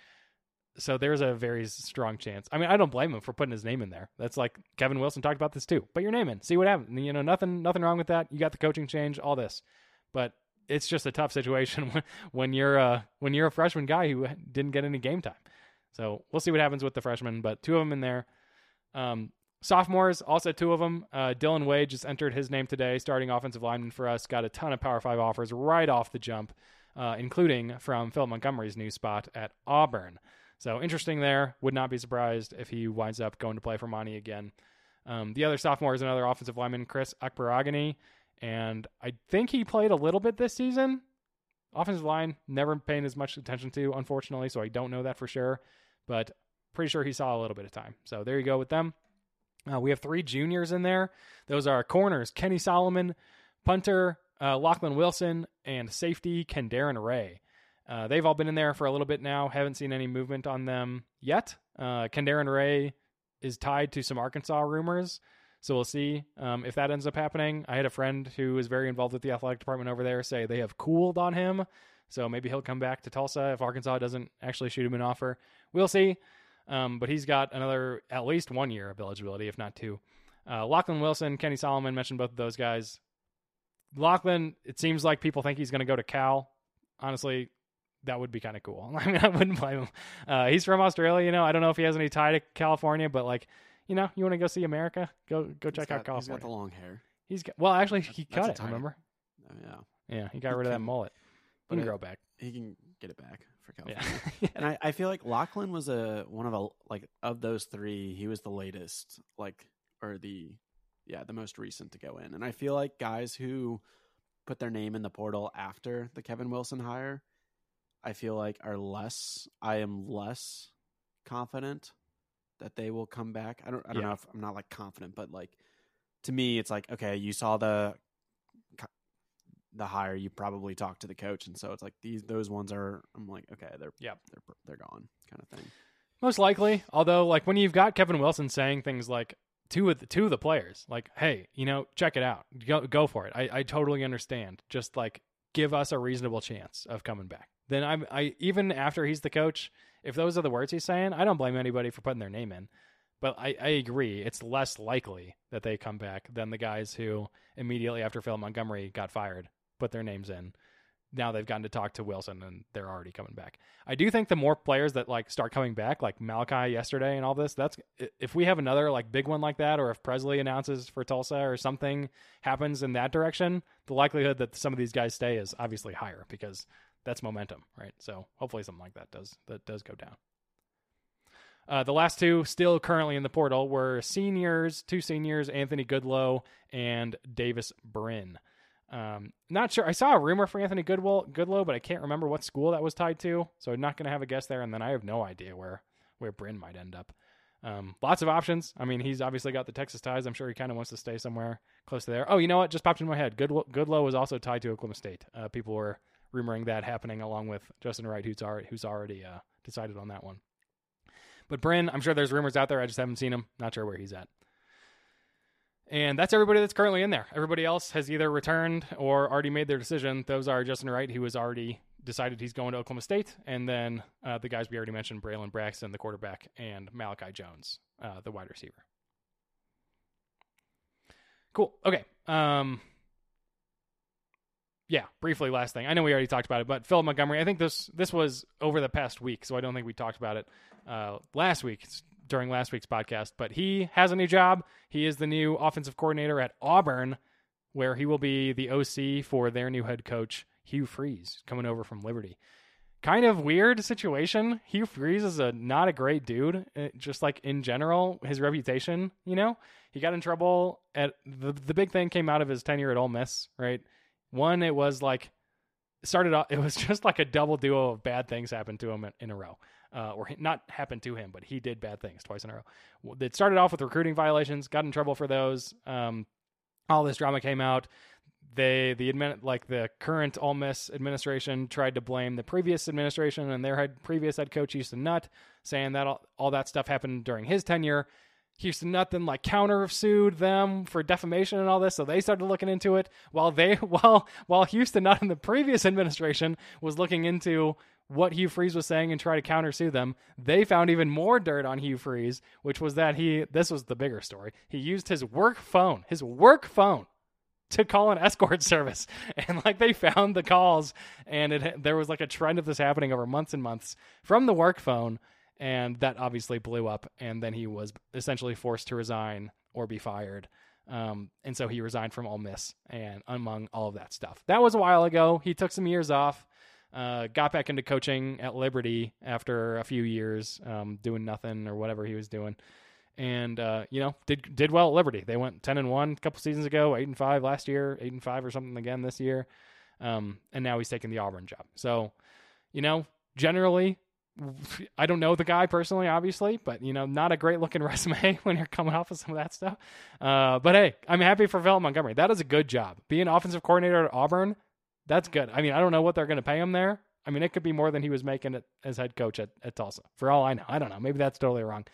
So there's a very strong chance. I mean, I don't blame him for putting his name in there. That's like Kevin Wilson talked about this too. Put your name in, see what happens. You know, nothing, nothing wrong with that. You got the coaching change, all this, but it's just a tough situation when, when you're a when you're a freshman guy who didn't get any game time. So we'll see what happens with the freshmen, but two of them in there. Um, sophomores, also two of them. Uh, Dylan Wade just entered his name today, starting offensive lineman for us. Got a ton of Power Five offers right off the jump, uh, including from Phil Montgomery's new spot at Auburn. So interesting there. Would not be surprised if he winds up going to play for Monty again. Um, the other sophomore is another offensive lineman, Chris Akbaragani, and I think he played a little bit this season. Offensive line, never paying as much attention to, unfortunately, so I don't know that for sure, but pretty sure he saw a little bit of time. So there you go with them. Uh, we have three juniors in there. Those are corners Kenny Solomon, punter uh, Lachlan Wilson, and safety Kendarin Ray. Uh, they've all been in there for a little bit now. Haven't seen any movement on them yet. Uh, Ray is tied to some Arkansas rumors. So we'll see um, if that ends up happening. I had a friend who is very involved with the athletic department over there say they have cooled on him. So maybe he'll come back to Tulsa if Arkansas doesn't actually shoot him an offer. We'll see. Um, but he's got another at least one year of eligibility, if not two. Uh, Lachlan Wilson, Kenny Solomon mentioned both of those guys. Lachlan, it seems like people think he's going to go to Cal. Honestly, that would be kind of cool. I mean, I wouldn't blame him. Uh, he's from Australia, you know. I don't know if he has any tie to California, but like, you know, you want to go see America? Go go check got, out California. He's got the long hair. He's got well, actually, he That's cut it. Remember? Oh, yeah, Yeah, he got He rid of that can- mullet. He but can it- grow back. he can get it back for Yeah. And I, I feel like Lachlan was a one of a like of those three. He was the latest, like or the yeah the most recent to go in. And I feel like guys who put their name in the portal after the Kevin Wilson hire, I feel like are less. I am less confident that they will come back. I don't. I don't Yeah. know if I'm not like confident, but like to me, it's like okay, you saw the the higher you probably talk to the coach, and so it's like these those ones are. I'm like, okay, they're yeah they're they're gone, kind of thing. Most likely, although like when you've got Kevin Wilson saying things like two of the two of the players, like, hey, you know, check it out, go go for it. I, I totally understand. Just like give us a reasonable chance of coming back. Then I'm I even after he's the coach, if those are the words he's saying, I don't blame anybody for putting their name in. But I, I agree, it's less likely that they come back than the guys who immediately after Phil Montgomery got fired put their names in. Now they've gotten to talk to Wilson and they're already coming back. I do think the more players that like start coming back, like Malachi yesterday and all this, that's if we have another like big one like that, or if Presley announces for Tulsa or something happens in that direction, the likelihood that some of these guys stay is obviously higher because that's momentum, right? So hopefully something like that does that does go down. Uh, the last two still currently in the portal were seniors, two seniors, Anthony Goodlow and Davis Brin. Um, not sure. I saw a rumor for Anthony Goodwill, Goodlow, but I can't remember what school that was tied to. So I'm not going to have a guess there. And then I have no idea where where Brin might end up. Um, lots of options. I mean, he's obviously got the Texas ties. I'm sure he kind of wants to stay somewhere close to there. Oh, you know what? Just popped in my head. Goodlow, Goodlow was also tied to Oklahoma State. Uh, people were rumoring that happening along with Justin Wright, who's already who's already uh, decided on that one. But Brin, I'm sure there's rumors out there. I just haven't seen him. Not sure where he's at. And that's everybody that's currently in there. Everybody else has either returned or already made their decision. Those are Justin Wright, who has already decided he's going to Oklahoma State, and then uh, the guys we already mentioned, Braylon Braxton, the quarterback, and Malachi Jones, uh, the wide receiver. Cool. Okay. Um, yeah, briefly, last thing. I know we already talked about it, but Phil Montgomery. I think this this was over the past week, so I don't think we talked about it uh, last week during last week's podcast. But he has a new job. He is the new offensive coordinator at Auburn, where he will be the OC for their new head coach Hugh Freeze, coming over from Liberty. Kind of weird situation. Hugh Freeze is a not a great dude. uh, Just like in general, his reputation. You know, he got in trouble at the the big thing came out of his tenure at Ole Miss, right? One, it was like started off. It was just like a double duo of bad things happened to him in, in a row, uh, or not happened to him, but he did bad things twice in a row. It started off with recruiting violations, got in trouble for those. Um, all this drama came out. They the admin like the current Ole Miss administration tried to blame the previous administration and their head previous head coach Houston Nutt, saying that all, all that stuff happened during his tenure. Houston Nutt then like counter sued them for defamation and all this, so they started looking into it while they while while Houston Nutt in the previous administration was looking into what Hugh Freeze was saying and try to counter sue them. They found even more dirt on Hugh Freeze, which was that he this was the bigger story. He used his work phone, his work phone to call an escort service. And like they found the calls and it there was like a trend of this happening over months and months from the work phone and that obviously blew up and then he was essentially forced to resign or be fired. Um, and so he resigned from Ole Miss and among all of that stuff. That was a while ago. He took some years off uh, got back into coaching at Liberty after a few years um, doing nothing or whatever he was doing and uh, you know did did well at Liberty. They went ten and one a couple seasons ago, eight and five last year, eight and five or something again this year, um, and now he's taking the Auburn job. So, you know, generally, I don't know the guy personally, obviously, but you know, not a great looking resume when you're coming off of some of that stuff. Uh, but hey, I'm happy for Phil Montgomery. That is a good job. Being offensive coordinator at Auburn, that's good. I mean, I don't know what they're going to pay him there. I mean, it could be more than he was making it as head coach at, at Tulsa. For all I know, I don't know. Maybe that's totally wrong.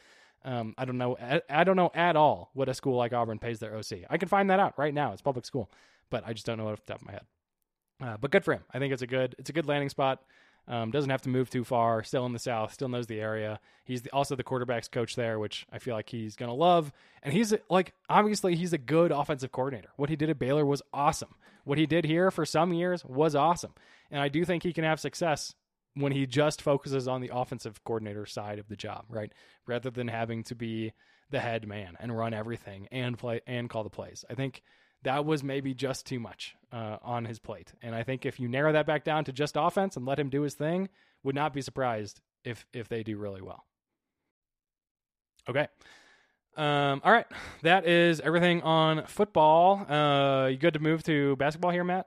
Um, I don't know. I, I don't know at all what a school like Auburn pays their OC. I can find that out right now. It's public school, but I just don't know off the top of my head. Uh, but good for him. I think it's a good it's a good landing spot. Um, doesn't have to move too far. Still in the South. Still knows the area. He's the, also the quarterbacks coach there, which I feel like he's gonna love. And he's like obviously he's a good offensive coordinator. What he did at Baylor was awesome. What he did here for some years was awesome. And I do think he can have success when he just focuses on the offensive coordinator side of the job, right? Rather than having to be the head man and run everything and play and call the plays. I think that was maybe just too much uh, on his plate. And I think if you narrow that back down to just offense and let him do his thing, would not be surprised if if they do really well. Okay. Um, all right. That is everything on football. Uh, you good to move to basketball here, Matt?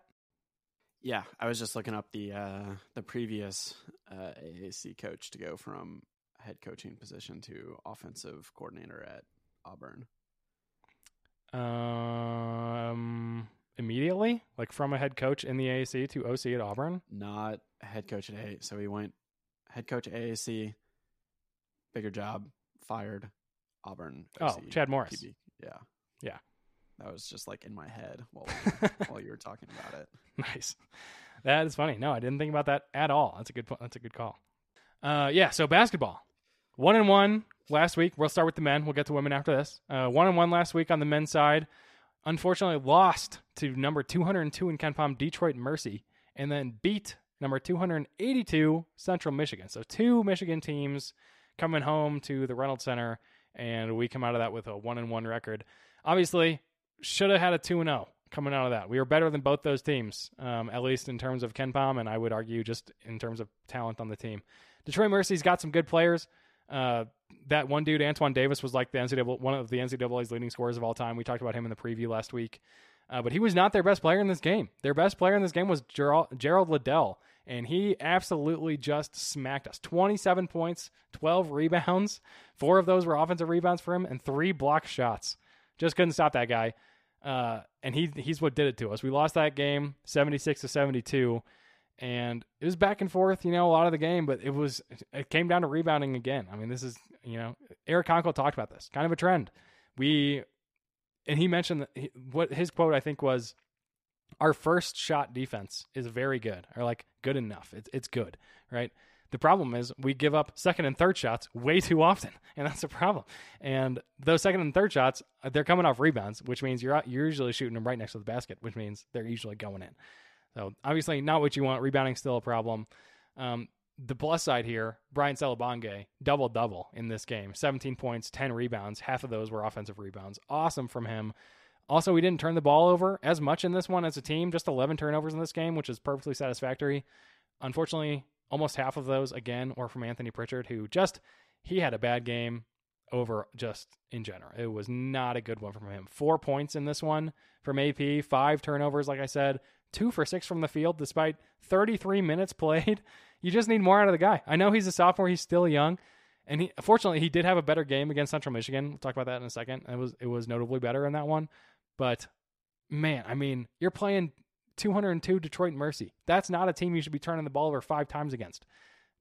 Yeah, I was just looking up the uh, the previous uh, AAC coach to go from head coaching position to offensive coordinator at Auburn. Um, immediately, like from a head coach in the AAC to OC at Auburn. Not head coach at A. So he went head coach at AAC, bigger job, fired, Auburn. Oh, Chad Morris. PB. Yeah, Yeah. That was just like in my head while while you were talking about it. nice. That is funny. No, I didn't think about that at all. That's a good. That's a good call. Uh, yeah. So basketball, one and one last week. We'll start with the men. We'll get to women after this. Uh, one and one last week on the men's side. Unfortunately, lost to number 202 in KenPom, Detroit Mercy, and then beat number 282 Central Michigan. So two Michigan teams coming home to the Reynolds Center, and we come out of that with a one and one record. Obviously, should have had a two and zero coming out of that. We were better than both those teams, um, at least in terms of KenPom, and I would argue just in terms of talent on the team. Detroit Mercy's got some good players. Uh, that one dude, Antoine Davis, was like the NCAA, one of the NCAA's leading scorers of all time. We talked about him in the preview last week, uh, but he was not their best player in this game. Their best player in this game was Gerald, Gerald Liddell, and he absolutely just smacked us. 27 points, 12 rebounds. Four of those were offensive rebounds for him, and three block shots. Just couldn't stop that guy. Uh, and he he's what did it to us. We lost that game 76 to 72 and it was back and forth, you know, a lot of the game, but it was it came down to rebounding again. I mean, this is, you know, Eric Konkol talked about this. Kind of a trend. We and he mentioned he, what his quote I think was our first shot defense is very good or like good enough. It's it's good, right? The problem is we give up second and third shots way too often, and that's a problem. And those second and third shots, they're coming off rebounds, which means you're you're usually shooting them right next to the basket, which means they're usually going in. So obviously not what you want. Rebounding still a problem. Um, the plus side here, Bryant Selebangue, double double in this game. 17 points, 10 rebounds. Half of those were offensive rebounds. Awesome from him. Also, we didn't turn the ball over as much in this one as a team, just 11 turnovers in this game, which is perfectly satisfactory. Unfortunately, almost half of those, again, were from Anthony Pritchard, who just, he had a bad game over just in general. It was not a good one from him. Four points in this one from AP, five turnovers, like I said, two for six from the field despite 33 minutes played. You just need more out of the guy. I know he's a sophomore, he's still young. And he fortunately he did have a better game against Central Michigan. We'll talk about that in a second. It was it was notably better in that one. But man, I mean, you're playing 202 Detroit Mercy. That's not a team you should be turning the ball over five times against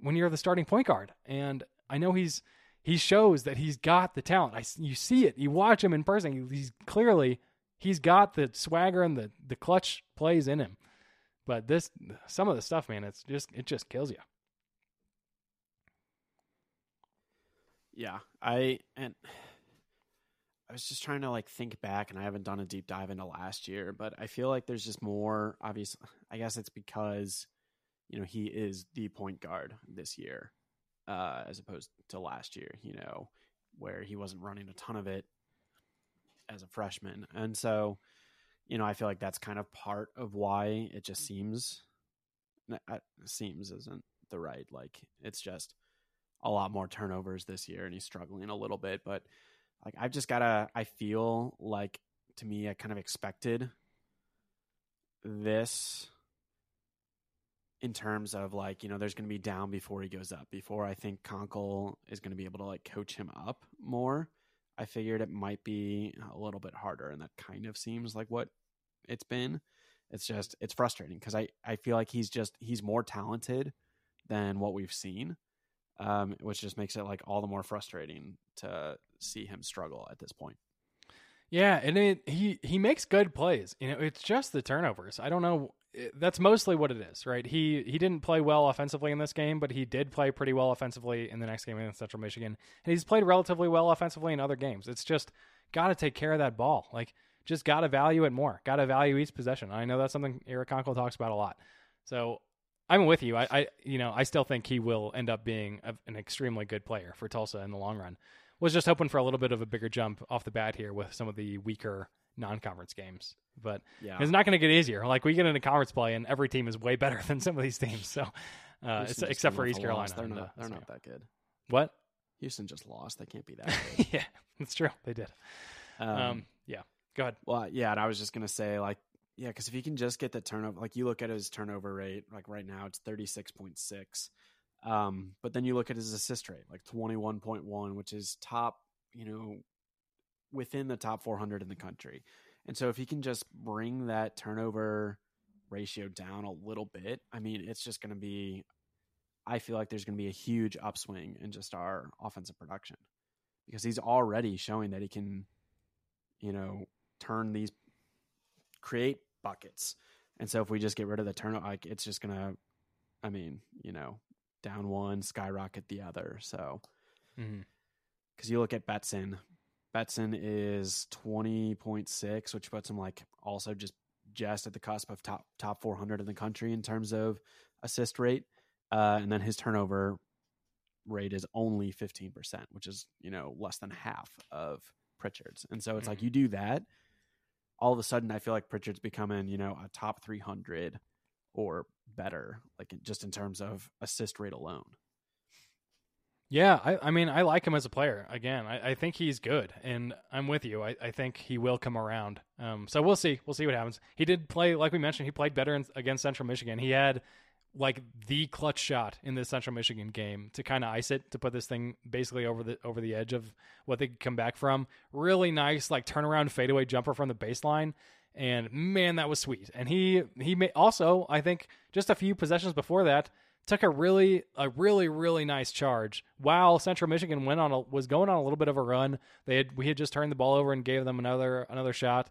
when you're the starting point guard. And I know he's he shows that he's got the talent. I you see it. You watch him in person. He's clearly he's got the swagger and the the clutch plays in him. But this some of the stuff, man, it's just it just kills you. Yeah, I and I was just trying to like think back, and I haven't done a deep dive into last year, but I feel like there's just more. Obvious, I guess it's because you know he is the point guard this year, uh, as opposed to last year. You know, where he wasn't running a ton of it as a freshman, and so you know I feel like that's kind of part of why it just seems uh, seems isn't the right like it's just a lot more turnovers this year and he's struggling a little bit but like I've just gotta. I feel like to me, I kind of expected this in terms of like you know there's going to be down before he goes up before i think Konkol is going to be able to like coach him up more i figured it might be a little bit harder and that kind of seems like what it's been it's just it's frustrating because i i feel like he's just he's more talented than what we've seen um which just makes it like all the more frustrating to see him struggle at this point Yeah, and it, he he makes good plays. You know, it's just the turnovers. I don't know. That's mostly what it is, right? He he didn't play well offensively in this game, but he did play pretty well offensively in the next game against Central Michigan, and he's played relatively well offensively in other games. It's just got to take care of that ball. Like, just got to value it more. Got to value each possession. I know that's something Eric Konkol talks about a lot. So I'm with you. I, I you know I still think he will end up being a, an extremely good player for Tulsa in the long run was just hoping for a little bit of a bigger jump off the bat here with some of the weaker non-conference games. But yeah it's not going to get easier. Like we get into conference play, and every team is way better than some of these teams. So, uh, it's, except for East Carolina, they're not they're not that good What? houston just lost they can't be that good yeah, that's true. They did. um, Um, yeah. Go ahead. Well, yeah, and I was just gonna say, like, yeah, because if you can just get the turnover, like you look at his turnover rate, like right now it's thirty six point six, um, but then you look at his assist rate, like twenty one point one, which is top, you know, within the top four hundred in the country, and so if he can just bring that turnover ratio down a little bit, I mean, it's just gonna be. I feel like there's going to be a huge upswing in just our offensive production because he's already showing that he can, you know, turn these create buckets. And so if we just get rid of the turnover, like it's just gonna, I mean, you know, down one, skyrocket the other. So because you look at Betson, Betson is twenty point six, which puts him like also just just at the cusp of top top four hundred in the country in terms of assist rate, uh, and then his turnover rate is only fifteen percent, which is you know less than half of Pritchard's. And so it's like Mhm. you do that, all of a sudden I feel like Pritchard's becoming you know a top three hundred or better, like just in terms of assist rate alone. Yeah, I, I mean, I like him as a player. Again, I, I think he's good, and I'm with you. I, I think he will come around. Um, so we'll see. We'll see what happens. He did play, like we mentioned, he played better in, against Central Michigan. He had like the clutch shot in this Central Michigan game to kind of ice it to put this thing basically over the over the edge of what they could come back from. Really nice, like turnaround fadeaway jumper from the baseline. And man, that was sweet. And he he may also, I think, just a few possessions before that, took a really a really really nice charge while Central Michigan went on a, was going on a little bit of a run. They had we had just turned the ball over and gave them another another shot,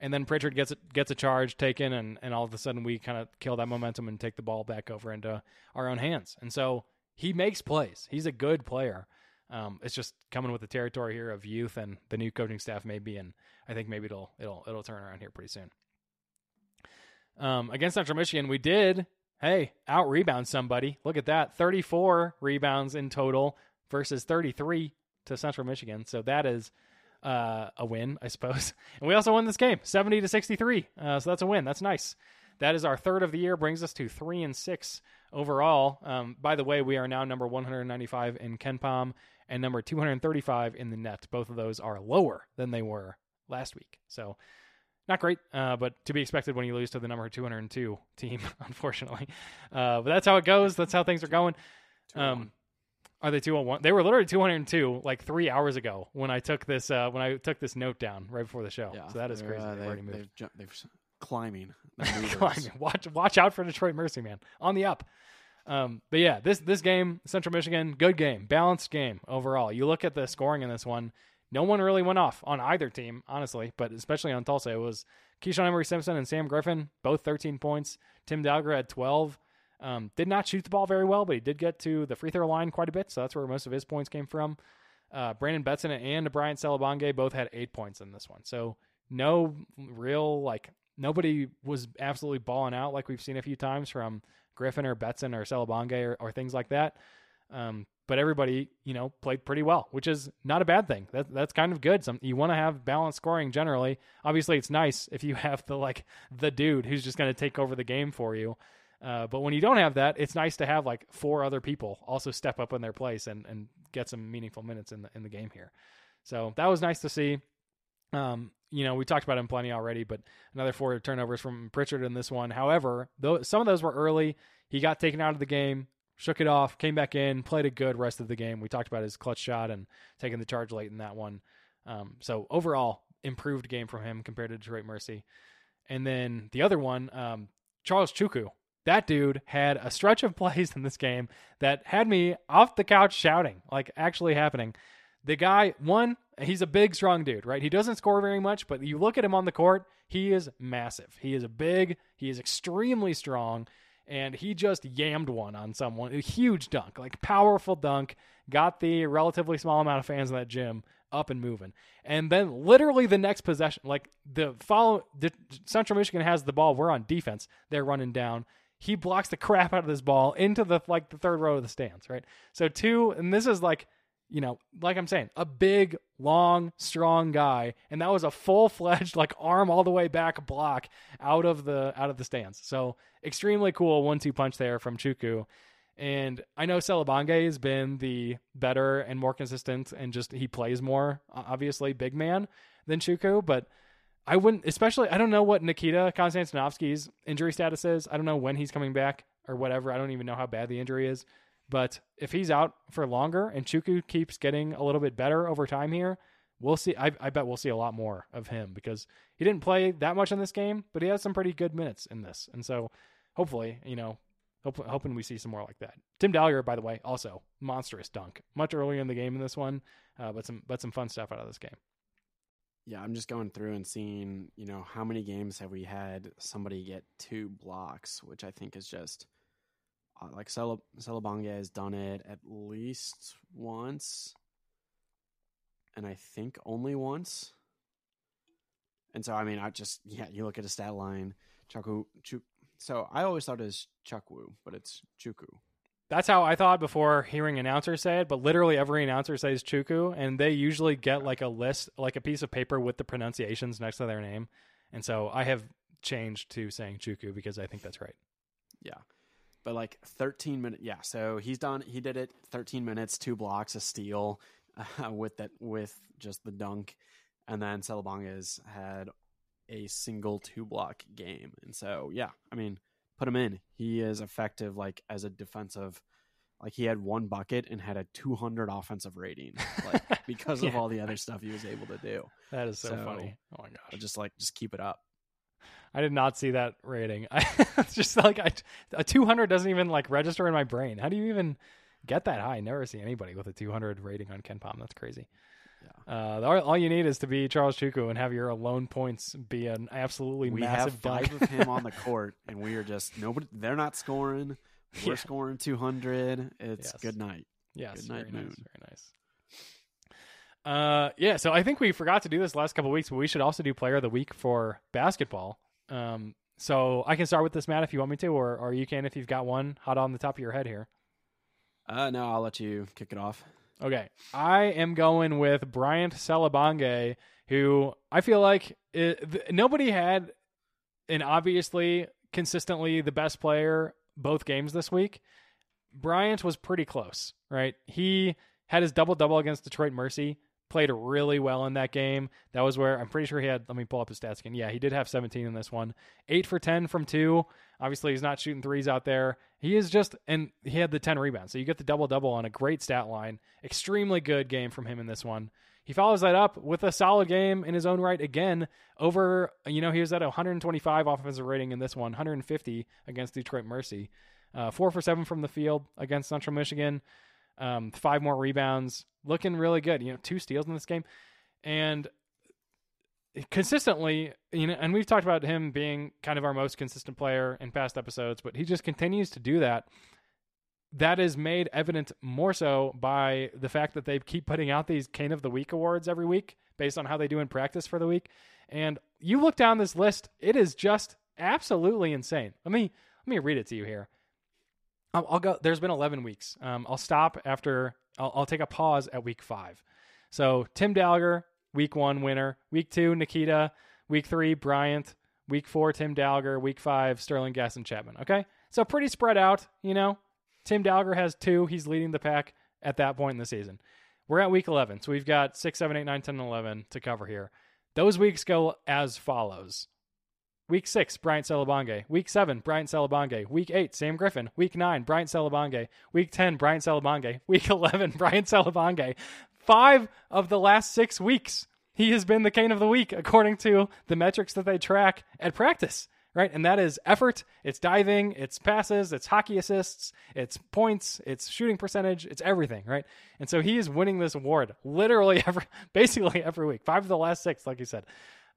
and then Pritchard gets it, gets a charge taken, and and all of a sudden we kind of kill that momentum and take the ball back over into our own hands. And so he makes plays. He's a good player. Um, it's just coming with the territory here of youth and the new coaching staff maybe, and I think maybe it'll it'll it'll turn around here pretty soon. Um, against Central Michigan, we did hey, out rebound somebody. Look at that. 34 rebounds in total versus 33 to Central Michigan. So that is uh, a win, I suppose. And we also won this game 70 to 63. Uh, so that's a win. That's nice. That is our third of the year, brings us to three and six overall. Um, by the way, we are now number 195 in KenPom and number 235 in the net. Both of those are lower than they were last week. So not great, uh, but to be expected when you lose to the number 202 team, unfortunately. Uh, but that's how it goes. That's how things are going. Um, are they 201? They were literally 202 like three hours ago when I took this uh, when I took this note down right before the show. Yeah, so that is crazy. They've they, already moved. they've, ju- they've climbing. They're. Climbing. Watch watch out for Detroit Mercy, man. On the up. Um, but yeah, this this game, Central Michigan, good game, balanced game overall. You look at the scoring in this one. No one really went off on either team, honestly, but especially on Tulsa. It was Keyshawn Embery-Simpson and Sam Griffin, both 13 points. Tim Dalger had 12. Um, did not shoot the ball very well, but he did get to the free throw line quite a bit, so that's where most of his points came from. Uh, Brandon Betson and Bryant Selebangue both had eight points in this one. So no real like nobody was absolutely balling out like we've seen a few times from Griffin or Betson or Selebangue or, or things like that. Um, but everybody, you know, played pretty well, which is not a bad thing. That that's kind of good. Some you want to have balanced scoring generally. Obviously, it's nice if you have the like the dude who's just going to take over the game for you. Uh, but when you don't have that, it's nice to have like four other people also step up in their place and, and get some meaningful minutes in the in the game here. So that was nice to see. Um, you know, we talked about him plenty already, but another four turnovers from Pritchard in this one. However, though some of those were early, he got taken out of the game, shook it off, came back in, played a good rest of the game. We talked about his clutch shot and taking the charge late in that one. Um, so overall, improved game from him compared to Detroit Mercy. And then the other one, um, Charles Chuku. That dude had a stretch of plays in this game that had me off the couch shouting, like actually happening. The guy, one, he's a big, strong dude, right? He doesn't score very much, but you look at him on the court, he is massive. He is a big, he is extremely strong, and he just yammed one on someone. A huge dunk, like powerful dunk, got the relatively small amount of fans in that gym up and moving. And then literally the next possession, like the follow, the, Central Michigan has the ball. We're on defense. They're running down. He blocks the crap out of this ball into the like the third row of the stands, right? So two, and this is like you know, like I'm saying, a big, long, strong guy, and that was a full fledged like arm all the way back block out of the out of the stands. So extremely cool one two punch there from Chuku. And I know Selebangue has been the better and more consistent, and just he plays more, obviously, big man than Chuku. But I wouldn't, especially, I don't know what Nikita Konstantinovsky's injury status is. I don't know when he's coming back or whatever. I don't even know how bad the injury is. But if he's out for longer and Chuku keeps getting a little bit better over time here, we'll see. I, I, bet we'll see a lot more of him because he didn't play that much in this game, but he had some pretty good minutes in this. And so hopefully, you know, hopefully, hoping we see some more like that. Tim Dalger, by the way, also monstrous dunk much earlier in the game in this one, uh, but some but some fun stuff out of this game. Yeah, I'm just going through and seeing, you know, how many games have we had somebody get two blocks, which I think is just – uh, like Selebangue has done it at least once, and I think only once. And so, I mean, I just yeah, you look at a stat line, Chuku. Chuk, so I always thought it was Chukwu, but it's Chuku. That's how I thought before hearing announcers say it, but literally every announcer says Chuku, and they usually get like a list, like a piece of paper with the pronunciations next to their name. And so I have changed to saying Chuku because I think that's right. Yeah but like 13 minutes. Yeah, so he's done. He did it 13 minutes, two blocks, a steal uh, with that with just the dunk, and then Selebangue had a single two block game, and so yeah, I mean, put him in. He is effective like as a defensive. Like he had one bucket and had a 200 offensive rating, like because yeah. of all the other stuff he was able to do. That is so, so funny. Oh my gosh! Just like just keep it up. I did not see that rating. I it's just like I, a 200 doesn't even like register in my brain. How do you even get that high? I never see anybody with a 200 rating on KenPom. That's crazy. Yeah. Uh, all, all, you need is to be Charles Chuku and have your alone points be an absolutely we massive. have five of him on the court, and we are just nobody. They're not scoring. We're yeah. scoring 200. It's yes. good night. Yes, good night, very moon. nice, very nice. Uh, yeah. So I think we forgot to do this last couple weeks, but we should also do Player of the Week for basketball. Um, so I can start with this, Matt, if you want me to, or, or you can if you've got one hot on the top of your head here. Uh, no, I'll let you kick it off. Okay. I am going with Bryant Selebangue, who I feel like it, th- nobody had and obviously consistently the best player both games this week. Bryant was pretty close, right? He had his double double against Detroit Mercy played really well in that game. That was where I'm pretty sure he had. Let me pull up his stats again. Yeah, he did have 17 in this one. Eight for 10 from two. Obviously, he's not shooting threes out there. He is just, and he had the 10 rebounds. So you get the double double on a great stat line. Extremely good game from him in this one. He follows that up with a solid game in his own right again. Over, you know, he was at 125 offensive rating in this one, 150 against Detroit Mercy. Uh, four for seven from the field against Central Michigan um, five more rebounds, looking really good. You know, two steals in this game, and consistently, you know, and we've talked about him being kind of our most consistent player in past episodes, but he just continues to do that. That is made evident more so by the fact that they keep putting out these Cane of the Week awards every week based on how they do in practice for the week. And you look down this list, it is just absolutely insane. Let me let me read it to you here. I'll, I'll go. There's been 11 weeks. Um, I'll stop after. I'll, I'll, take a pause at week five. So Tim Dalger, week one winner. Week two, Nikita. Week three, Bryant. Week four, Tim Dalger. Week five, Sterling Gaston Chapman. Okay, so pretty spread out. You know, Tim Dalger has two. He's leading the pack at that point in the season. we're at week 11. So we've got 6, 7, 8, 9, 10, and 11 to cover here. Those weeks go as follows. Week 6, Bryant Selebangue. Week 7, Bryant Selebangue. Week 8, Sam Griffin. Week 9, Bryant Selebangue. Week 10, Bryant Selebangue. Week 11, Bryant Selebangue. Five of the last six weeks, he has been the cane of the week according to the metrics that they track at practice right? And that is effort, it's diving, it's passes, it's hockey assists, it's points, it's shooting percentage, it's everything, right? And so he is winning this award literally every, basically every week. Five of the last six, like you said.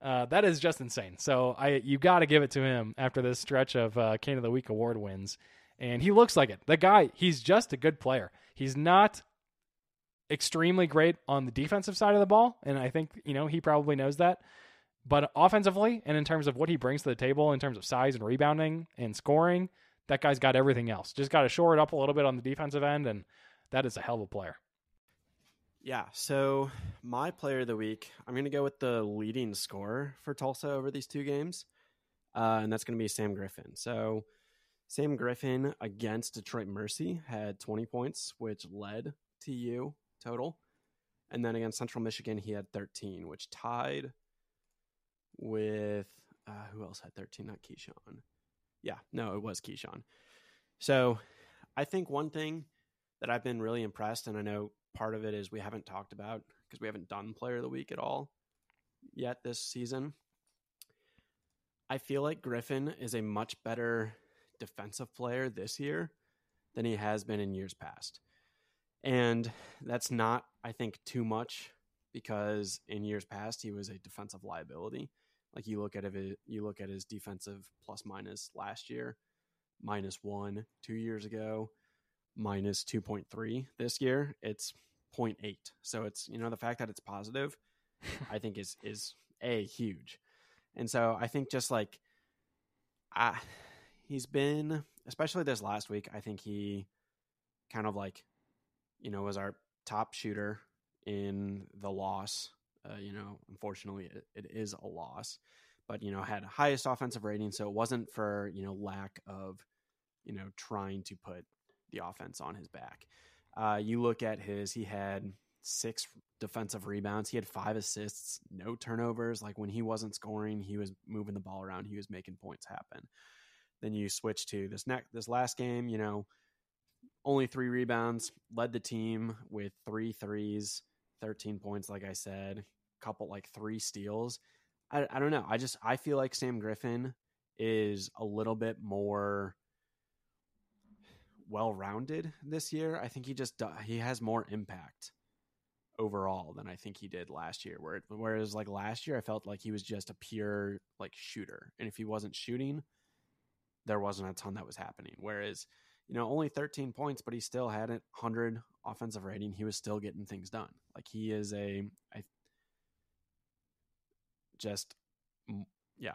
Uh, that is just insane. So I, you got to give it to him after this stretch of uh, Cane of the Week award wins, and he looks like it. The guy, he's just a good player. He's not extremely great on the defensive side of the ball, and I think you know he probably knows that. But offensively, and in terms of what he brings to the table, in terms of size and rebounding and scoring, that guy's got everything else. Just got to shore it up a little bit on the defensive end, and that is a hell of a player. Yeah. So my player of the week, I'm going to go with the leading scorer for Tulsa over these two games, uh, and that's going to be Sam Griffin. So Sam Griffin against Detroit Mercy had 20 points, which led TU total, and then against Central Michigan he had 13, which tied with uh, who else had 13? Not Keyshawn. Yeah, no, it was Keyshawn. So I think one thing that I've been really impressed, and I know part of it is we haven't talked about because we haven't done player of the week at all yet this season. I feel like Griffin is a much better defensive player this year than he has been in years past. And that's not, I think, too much because in years past he was a defensive liability. Like you look at it, you look at his defensive plus minus last year, minus one two years ago, minus two point three this year. It's 0.8. So it's you know the fact that it's positive, I think is is a huge, and so I think just like, ah, he's been especially this last week. I think he kind of like, you know, was our top shooter in the loss uh, you know, unfortunately, it, it is a loss, but you know, had highest offensive rating, so it wasn't for you know lack of, you know, trying to put the offense on his back. Uh, you look at his, he had six defensive rebounds, he had five assists, no turnovers. Like when he wasn't scoring, he was moving the ball around, he was making points happen. Then you switch to this next, this last game, you know, only three rebounds, led the team with three threes 13 points, like I said, couple like three steals. I, I don't know. I just I feel like Sam Griffin is a little bit more well rounded this year. I think he just he has more impact overall than I think he did last year. Where whereas like last year, I felt like he was just a pure like shooter, and if he wasn't shooting, there wasn't a ton that was happening. Whereas you know, only 13 points, but he still had a 100 offensive rating. He was still getting things done. Like he is a, I just, yeah,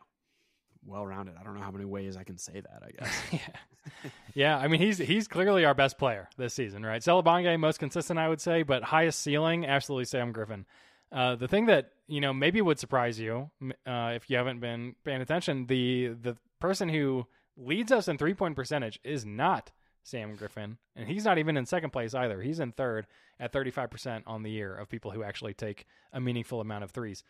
well rounded. I don't know how many ways I can say that. I guess. yeah, yeah. I mean, he's he's clearly our best player this season, right? Selebangue most consistent, I would say, but highest ceiling, absolutely Sam Griffin. Uh, the thing that you know maybe would surprise you uh, if you haven't been paying attention, the the person who leads us in three point percentage is not Sam Griffin, and he's not even in second place either. He's in third at 35% on the year of people who actually take a meaningful amount of threes.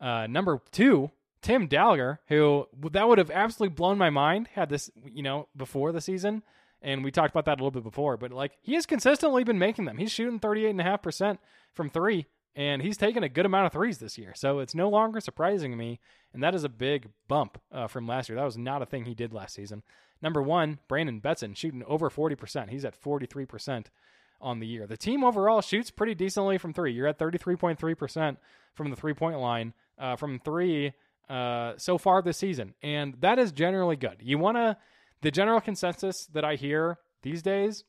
Uh, number two, Tim Dalger, who that would have absolutely blown my mind had this, you know, before the season. And we talked about that a little bit before, but like he has consistently been making them. He's shooting 38.5% from three, and he's taken a good amount of threes this year. So it's no longer surprising me. And that is a big bump uh, from last year. That was not a thing he did last season. Number one, Brandon Betson shooting over 40%. He's at 43% on the year. The team overall shoots pretty decently from three. You're at 33.3% from the three point line uh, from three uh, so far this season. And that is generally good. You want to, the general consensus that I hear these days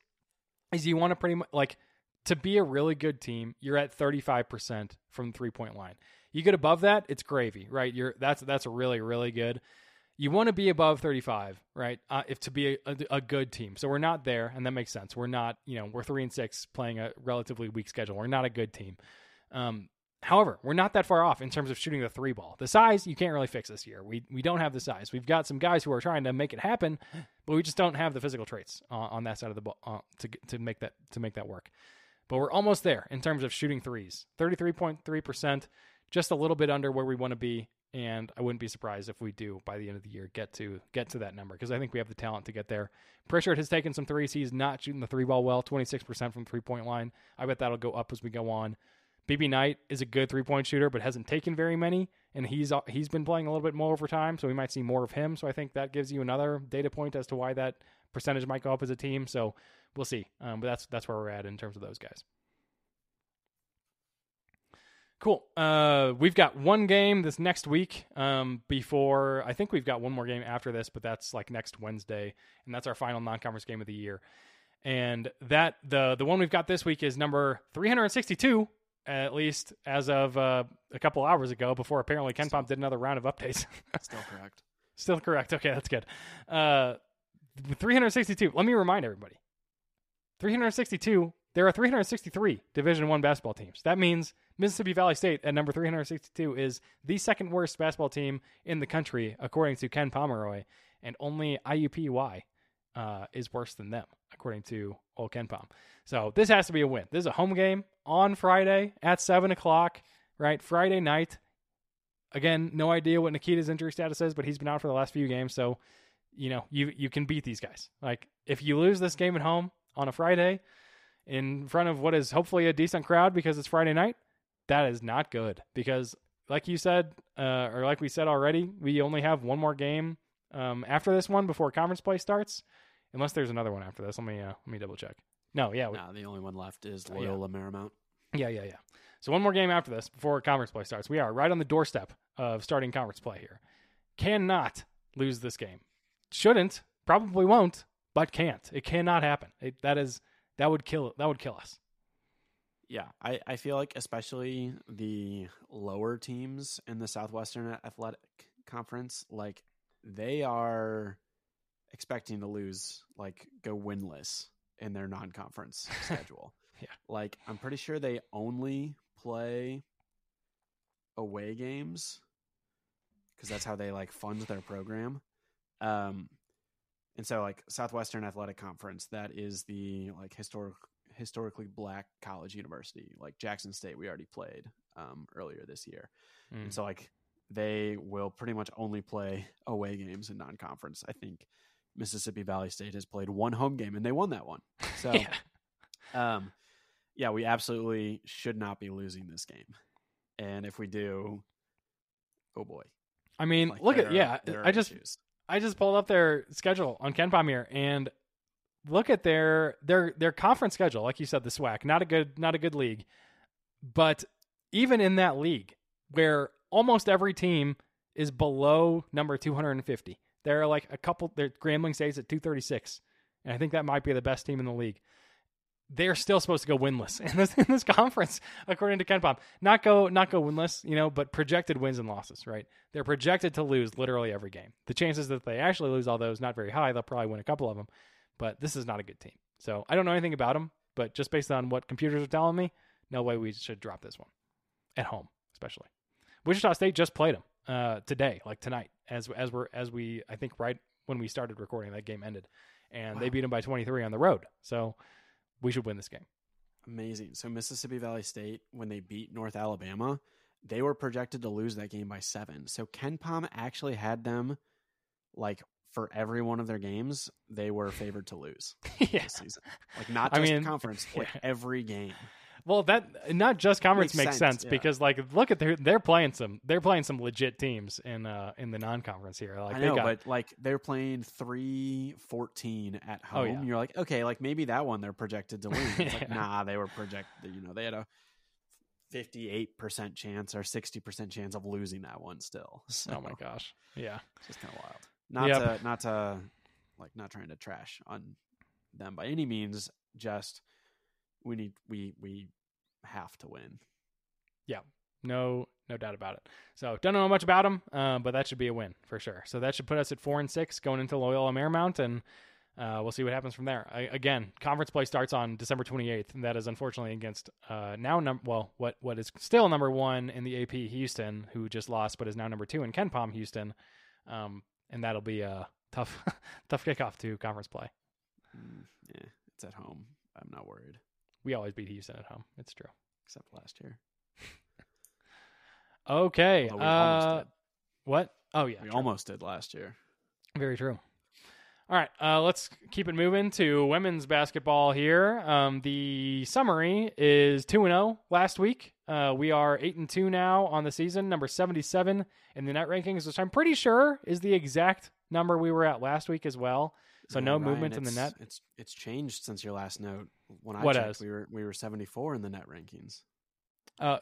is you want to pretty much like to be a really good team, you're at 35% from three point line. You get above that, it's gravy, right? You're that's that's really really good you want to be above 35, right? Uh, if to be a, a, a, good team. So we're not there, and that makes sense. We're not, you know, we're three and six playing a relatively weak schedule. We're not a good team. Um, however, we're not that far off in terms of shooting the three ball. The size you can't really fix this year. We we don't have the size. We've got some guys who are trying to make it happen, but we just don't have the physical traits on that side of the ball uh, to to make that to make that work. but we're almost there in terms of shooting threes. 33.3%, just a little bit under where we want to be. And I wouldn't be surprised if we do by the end of the year get to get to that number because I think we have the talent to get there. Pritchard has taken some threes. He's not shooting the three ball well, 26% from three point line. I bet that'll go up as we go on. BB Knight is a good three point shooter, but hasn't taken very many, and he's he's been playing a little bit more over time, so we might see more of him. So I think that gives you another data point as to why that percentage might go up as a team. So we'll see. Um, but that's that's where we're at in terms of those guys. Cool. Uh, we've got one game this next week. Um, before I think we've got one more game after this, but that's like next Wednesday, and that's our final non-conference game of the year. And that the the one we've got this week is number 362, at least as of uh, a couple hours ago. Before apparently KenPom did another round of updates. Still correct. Still correct. Okay, that's good. Uh, 362. Let me remind everybody. 362. There are 363 Division One basketball teams. That means Mississippi Valley State at number 362 is the second worst basketball team in the country, according to Ken Pomeroy, and only IUPUI uh, is worse than them, according to old KenPom. So this has to be a win. This is a home game on Friday at seven o'clock, right? Friday night. Again, no idea what Nikita's injury status is, but he's been out for the last few games, so you know you you can beat these guys. Like if you lose this game at home on a Friday in front of what is hopefully a decent crowd because it's Friday night, that is not good. Because like you said, uh, or like we said already, we only have one more game um, after this one before conference play starts, unless there's another one after this. Let me uh, let me double check. No, yeah, we, the only one left is Oh, yeah. Loyola Marymount. yeah, yeah, yeah. So one more game after this before conference play starts. We are right on the doorstep of starting conference play here. Cannot lose this game. Shouldn't, probably won't, but can't. It cannot happen. It, that is that would kill that would kill us. Yeah, I, I feel like especially the lower teams in the Southwestern Athletic Conference, like they are expecting to lose, like go winless in their non-conference schedule. Yeah. like I'm pretty sure they only play away games because that's how they like fund their program. Um, and so like Southwestern Athletic Conference, that is the like historic historically black college university like Jackson State we already played um, earlier this year. Mm. And so like they will pretty much only play away games in non-conference. I think Mississippi Valley State has played one home game and they won that one. So yeah. um yeah, we absolutely should not be losing this game. And if we do, oh boy. I mean, Like, look at are- yeah. I just issues. I just pulled up their schedule on KenPom here and look at their their their conference schedule. Like you said, the SWAC, not a good not a good league, but even in that league where almost every team is below number 250, there are like a couple. There, Grambling State at 236, and I think that might be the best team in the league. They're still supposed to go winless in this in this conference, according to KenPom. Not go not go winless, you know, but projected wins and losses. Right? They're projected to lose literally every game. The chances that they actually lose all those not very high. They'll probably win a couple of them, but this is not a good team. So I don't know anything about them, but just based on what computers are telling me, no way we should drop this one at home, especially. Wichita State just played them uh, today, like tonight, as as we're as we I think right when we started recording that game ended, and they beat them by 23 on the road. So we should win this game. Amazing. So Mississippi Valley State, when they beat North Alabama, they were projected to lose that game by seven. So KenPom actually had them like for every one of their games, they were favored to lose yeah. this season. Like not I just mean, conference, like yeah. every game. Well, that not just conference Makes makes, sense, sense, yeah. because like look at their they're playing some they're playing some legit teams in uh in the non-conference here. Like I they know, got but like they're playing three fourteen at Oh, home. yeah. You're like, okay, like maybe that one they're projected to win. It's like, nah, they were projected. You know, they had a fifty-eight percent chance or sixty percent chance of losing that one still. So oh my gosh, yeah. it's just kind of wild. Not Yep. to, not to, like, not trying to trash on them by any means. Just we need we we have to win. Yeah, no, no doubt about it. So don't know much about them, uh, but that should be a win for sure. So that should put us at four and six going into Loyola Marymount, and uh, we'll see what happens from there. I, again, conference play starts on December 28th, and that is unfortunately against uh, now num- well what what is still number one in the AP Houston, who just lost but is now number two in KenPom Houston, um, and that'll be a tough tough kickoff to conference play. Mm, yeah, it's at home. I'm not worried. We always beat Houston at home. It's true. except last year. Okay. Although we almost Uh, what? Oh yeah. We true. almost did last year. Very true. All right, uh, let's keep it moving to women's basketball here. Um, the summary is two and zero last week. Uh, we are eight and two now on the season, number seventy seven in the net rankings, which I'm pretty sure is the exact number we were at last week as well. So Uh, no Ryan, movement in the net. It's it's changed since your last note. When I What checked, we were we were 74 in the net rankings. Uh,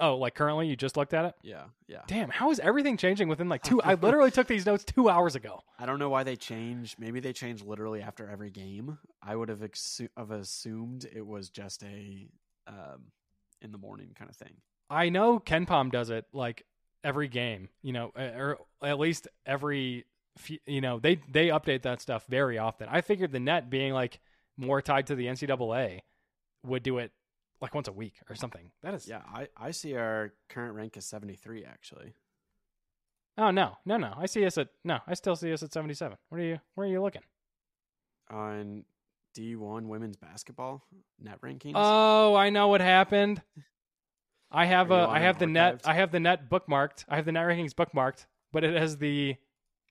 oh, like currently, you just looked at it. Yeah, yeah. Damn, how is everything changing within like two? I literally took these notes two hours ago. I don't know why they change. Maybe they change literally after every game. I would have, exu- have assumed it was just a um, in the morning kind of thing. I know KenPom does it like every game, you know, or at least every, you know, they they update that stuff very often. I figured the net being like more tied to the NCAA would do it like once a week or something. That is, Yeah, I, I see our current rank as 73 actually. Oh no, no, no. I see us at no. I still see us at seventy seven. What are you? Where are you looking? On D1 women's basketball net rankings. Oh, I know what happened. I have a I have the net? I have the net bookmarked. I have the net rankings bookmarked, but it has the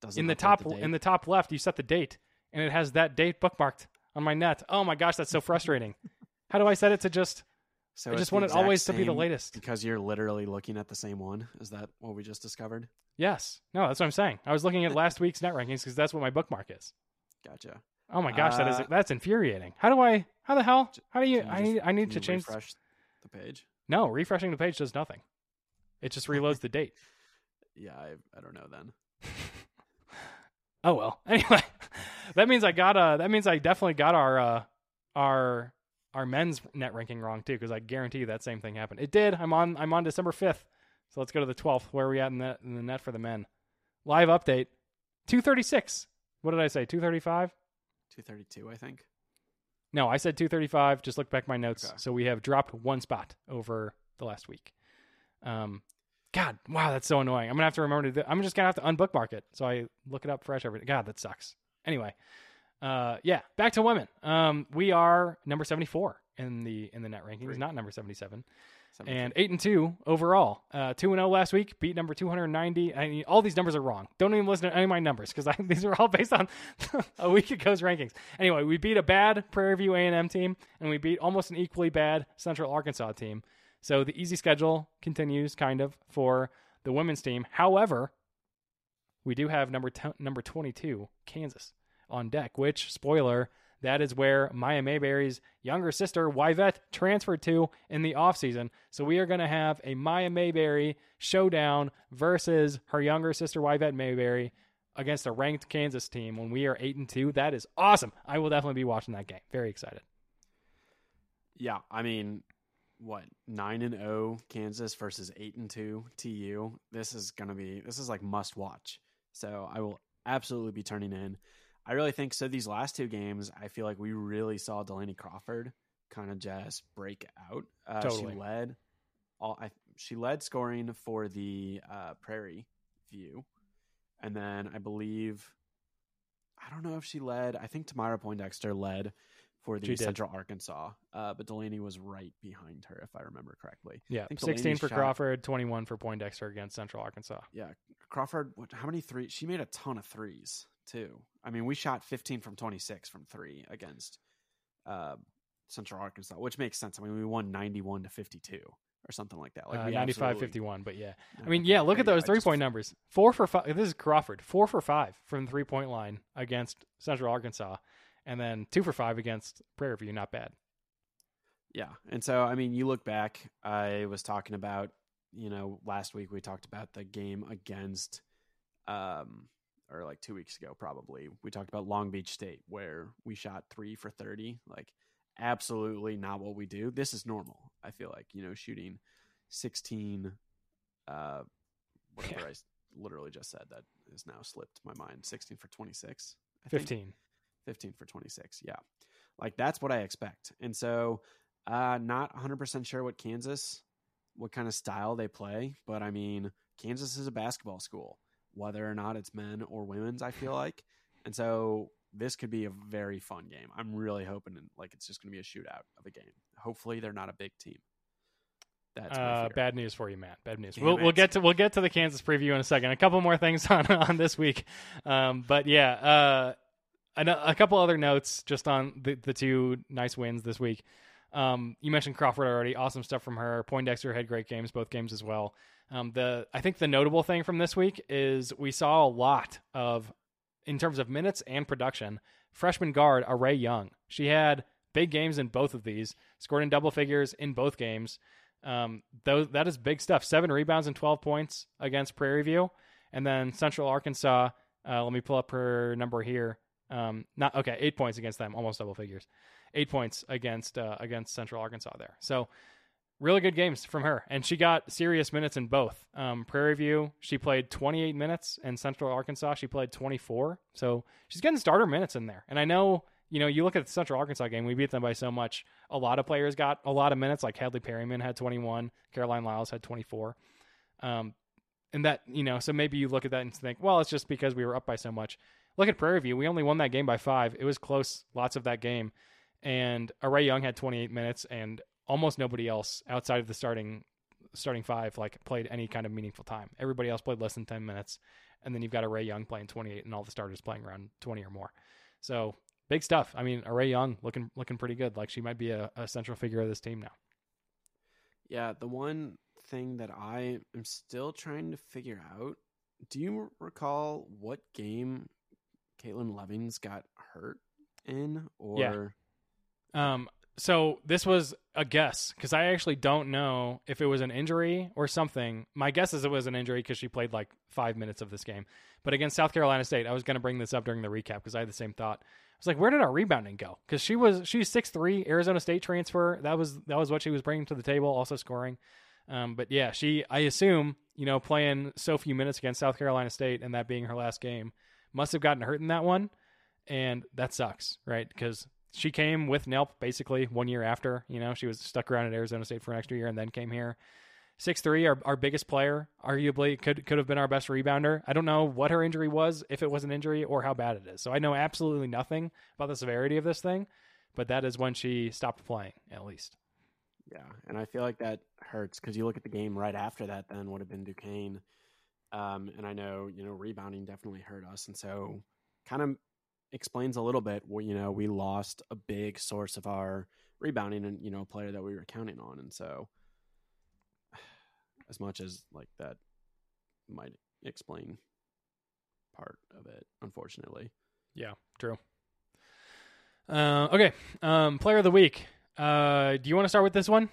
Doesn't in the top date. in the top left you set the date and it has that date bookmarked on my net. Oh my gosh, that's so frustrating. How do I set it to just so I just want it always to be the latest. because you're literally looking at the same one. Is that what we just discovered? Yes. No, that's what I'm saying. I was looking at last week's net rankings because that's what my bookmark is. Gotcha. Oh my gosh, that is Uh, that's infuriating. How do I how the hell? How do you I need I need to change refresh the page. No, refreshing the page does nothing. It just reloads the date. Yeah, I, I don't know then. Oh well. Anyway, that means I got uh that means I definitely got our uh our our men's net ranking wrong too because I guarantee you that same thing happened. It did. I'm on I'm on December 5th. So let's go to the 12th. Where are we at in the in the net for the men? Live update. 236. What did I say? 235? 232, I think. No, I said 235. Just look back my notes. Okay. So we have dropped one spot over the last week. Um, God, wow, that's so annoying. I'm gonna have to remember to. Do, I'm just gonna have to unbookmark it so I look it up fresh every. God, that sucks. Anyway, uh, yeah, back to women. Um, we are number 74 in the in the net rankings, Great. not number 77 73. and eight and two overall. Uh, two and zero last week, beat number two hundred ninety. I mean, all these numbers are wrong. Don't even listen to any of my numbers because these are all based on a week ago's rankings. Anyway, we beat a bad Prairie View A and M team, and we beat almost an equally bad Central Arkansas team. So the easy schedule continues, kind of, for the women's team. However, we do have number t- number twenty two Kansas on deck. Which spoiler. That is where Maya Mayberry's younger sister, Wyvette, transferred to in the offseason. So we are going to have a Maya Mayberry showdown versus her younger sister, Wyvette Mayberry, against a ranked Kansas team when we are 8 and 2. That is awesome. I will definitely be watching that game. Very excited. Yeah, I mean, what nine and zero Kansas versus eight and two TU. This is gonna be this is like must watch. So I will absolutely be turning in. I really think so. These last two games, I feel like we really saw Delaney Crawford kind of just break out. Uh, Totally. She led all. I, she led scoring for the uh, Prairie View, and then I believe I don't know if she led. I think Temira Poindexter led for the Central Arkansas, uh, but Delaney was right behind her, if I remember correctly. Yeah, 16 Delaney for shot- Crawford, 21 for Poindexter against Central Arkansas. Yeah, Crawford. What, how many three? She made a ton of threes too. I mean, we shot 15 from 26 from three against uh, Central Arkansas, which makes sense. I mean, we won 91 to 52 or something like that. Like Uh, we 95 absolutely- 51, but yeah. I mean, yeah, look at those three point numbers. Four for five. This is Crawford. Four for five from the three point line against Central Arkansas, and then two for five against Prairie View. Not bad. Yeah. And so, I mean, you look back, I was talking about, you know, last week we talked about the game against, um, or like two weeks ago, probably. We talked about Long Beach State, where we shot three for 30. Like, absolutely not what we do. This is normal. I feel like, you know, shooting 16, uh, whatever Yeah. I literally just said that has now slipped my mind. 16 for 26. I think. 15. 15 for 26 yeah like that's what i expect and so uh not 100% sure what kansas what kind of style they play but i mean kansas is a basketball school whether or not it's men or women's i feel like and so this could be a very fun game. I'm really hoping like it's just going to be a shootout of a game. Hopefully, they're not a big team. That's uh, bad news for you, Matt. Bad news. we'll, we'll get to we'll get to the Kansas preview in a second. A couple more things on on this week, um, but yeah, uh, a, couple other notes just on the the two nice wins this week. Um, you mentioned Crawford already. Awesome stuff from her. Poindexter had great games, both games as well. Um, the I think the notable thing from this week is we saw a lot of, in terms of minutes and production, freshman guard Array Young. She had big games in both of these. Scored in double figures in both games. Um, those that is big stuff. Seven rebounds and twelve points against Prairie View, and then Central Arkansas. Uh, let me pull up her number here. Um, not okay, eight points against them, almost double figures. Eight points against uh, against Central Arkansas there. So really good games from her, and she got serious minutes in both. Um, Prairie View, she played 28 minutes, and Central Arkansas, she played 24. So she's getting starter minutes in there. And I know you know, you look at the Central Arkansas game, we beat them by so much. A lot of players got a lot of minutes, like Hadley Perryman had 21, Caroline Lyles had 24. Um, and that, you know, so maybe you look at that and think, well, it's just because we were up by so much. Look at Prairie View. We only won that game by five. It was close, lots of that game. And Array Young had 28 minutes, and almost nobody else outside of the starting starting five like played any kind of meaningful time. Everybody else played less than 10 minutes. And then you've got Array Young playing 28 and all the starters playing around 20 or more. So big stuff. I mean, Array Young looking looking pretty good. Like she might be a, a central figure of this team now. Yeah, the one thing that I am still trying to figure out. Do you recall what game Caitlin Levings got hurt in? Or yeah. Um. So this was a guess because I actually don't know if it was an injury or something. My guess is it was an injury because she played like five minutes of this game. But against South Carolina State, I was going to bring this up during the recap because I had the same thought I was like, where did our rebounding go? Because she was she's six three, Arizona State transfer. That was that was what she was bringing to the table, also scoring. Um, but yeah, she I assume you know playing so few minutes against South Carolina State and that being her last game must have gotten hurt in that one, and that sucks, right? Because she came with Nelp basically one year after. You know, she was stuck around at Arizona State for an extra year and then came here six three, our, our biggest player, arguably could could have been our best rebounder. I don't know what her injury was, if it was an injury, or how bad it is. So I know absolutely nothing about the severity of this thing, but that is when she stopped playing, at least. Yeah, and I feel like that hurts because you look at the game right after that. Then would have been Duquesne, um, and I know you know rebounding definitely hurt us, and so kind of explains a little bit. Where you know we lost a big source of our rebounding, and you know player that we were counting on, and so as much as like that might explain part of it, unfortunately. Yeah, true. Uh, okay, um, player of the week. Uh, do you want to start with this one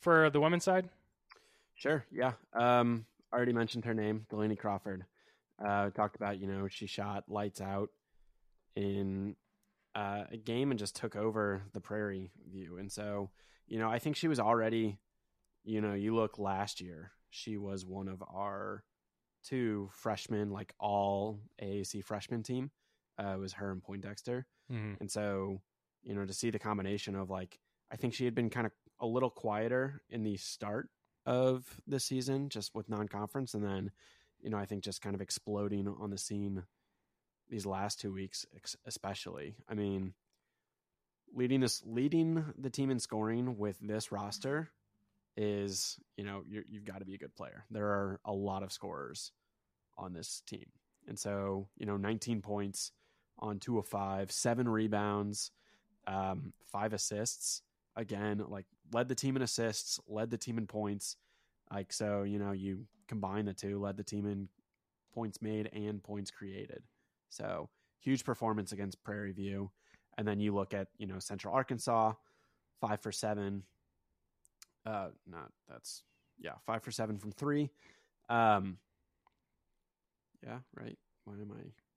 for the women's side? Sure. Yeah. Um, already mentioned her name, Delaney Crawford. Uh, talked about you know she shot lights out in uh, a game and just took over the Prairie View, and so you know I think she was already you know, you look last year, she was one of our two freshmen, like all AAC freshman team. Uh, was her and Poindexter, mm-hmm. and so you know to see the combination of like I think she had been kind of a little quieter in the start of the season, just with non-conference, and then you know I think just kind of exploding on the scene these last two weeks, especially. I mean, leading this leading the team in scoring with this roster is you know you have got to be a good player. There are a lot of scorers on this team, and so you know 19 points on two of five, seven rebounds, um, five assists. Again, like led the team in assists, led the team in points. Like so, you know, you combine the two, led the team in points made and points created. So huge performance against Prairie View. And then you look at, you know, Central Arkansas, five for seven, uh, not that's yeah, five for seven from three. Um, yeah, right. Why am I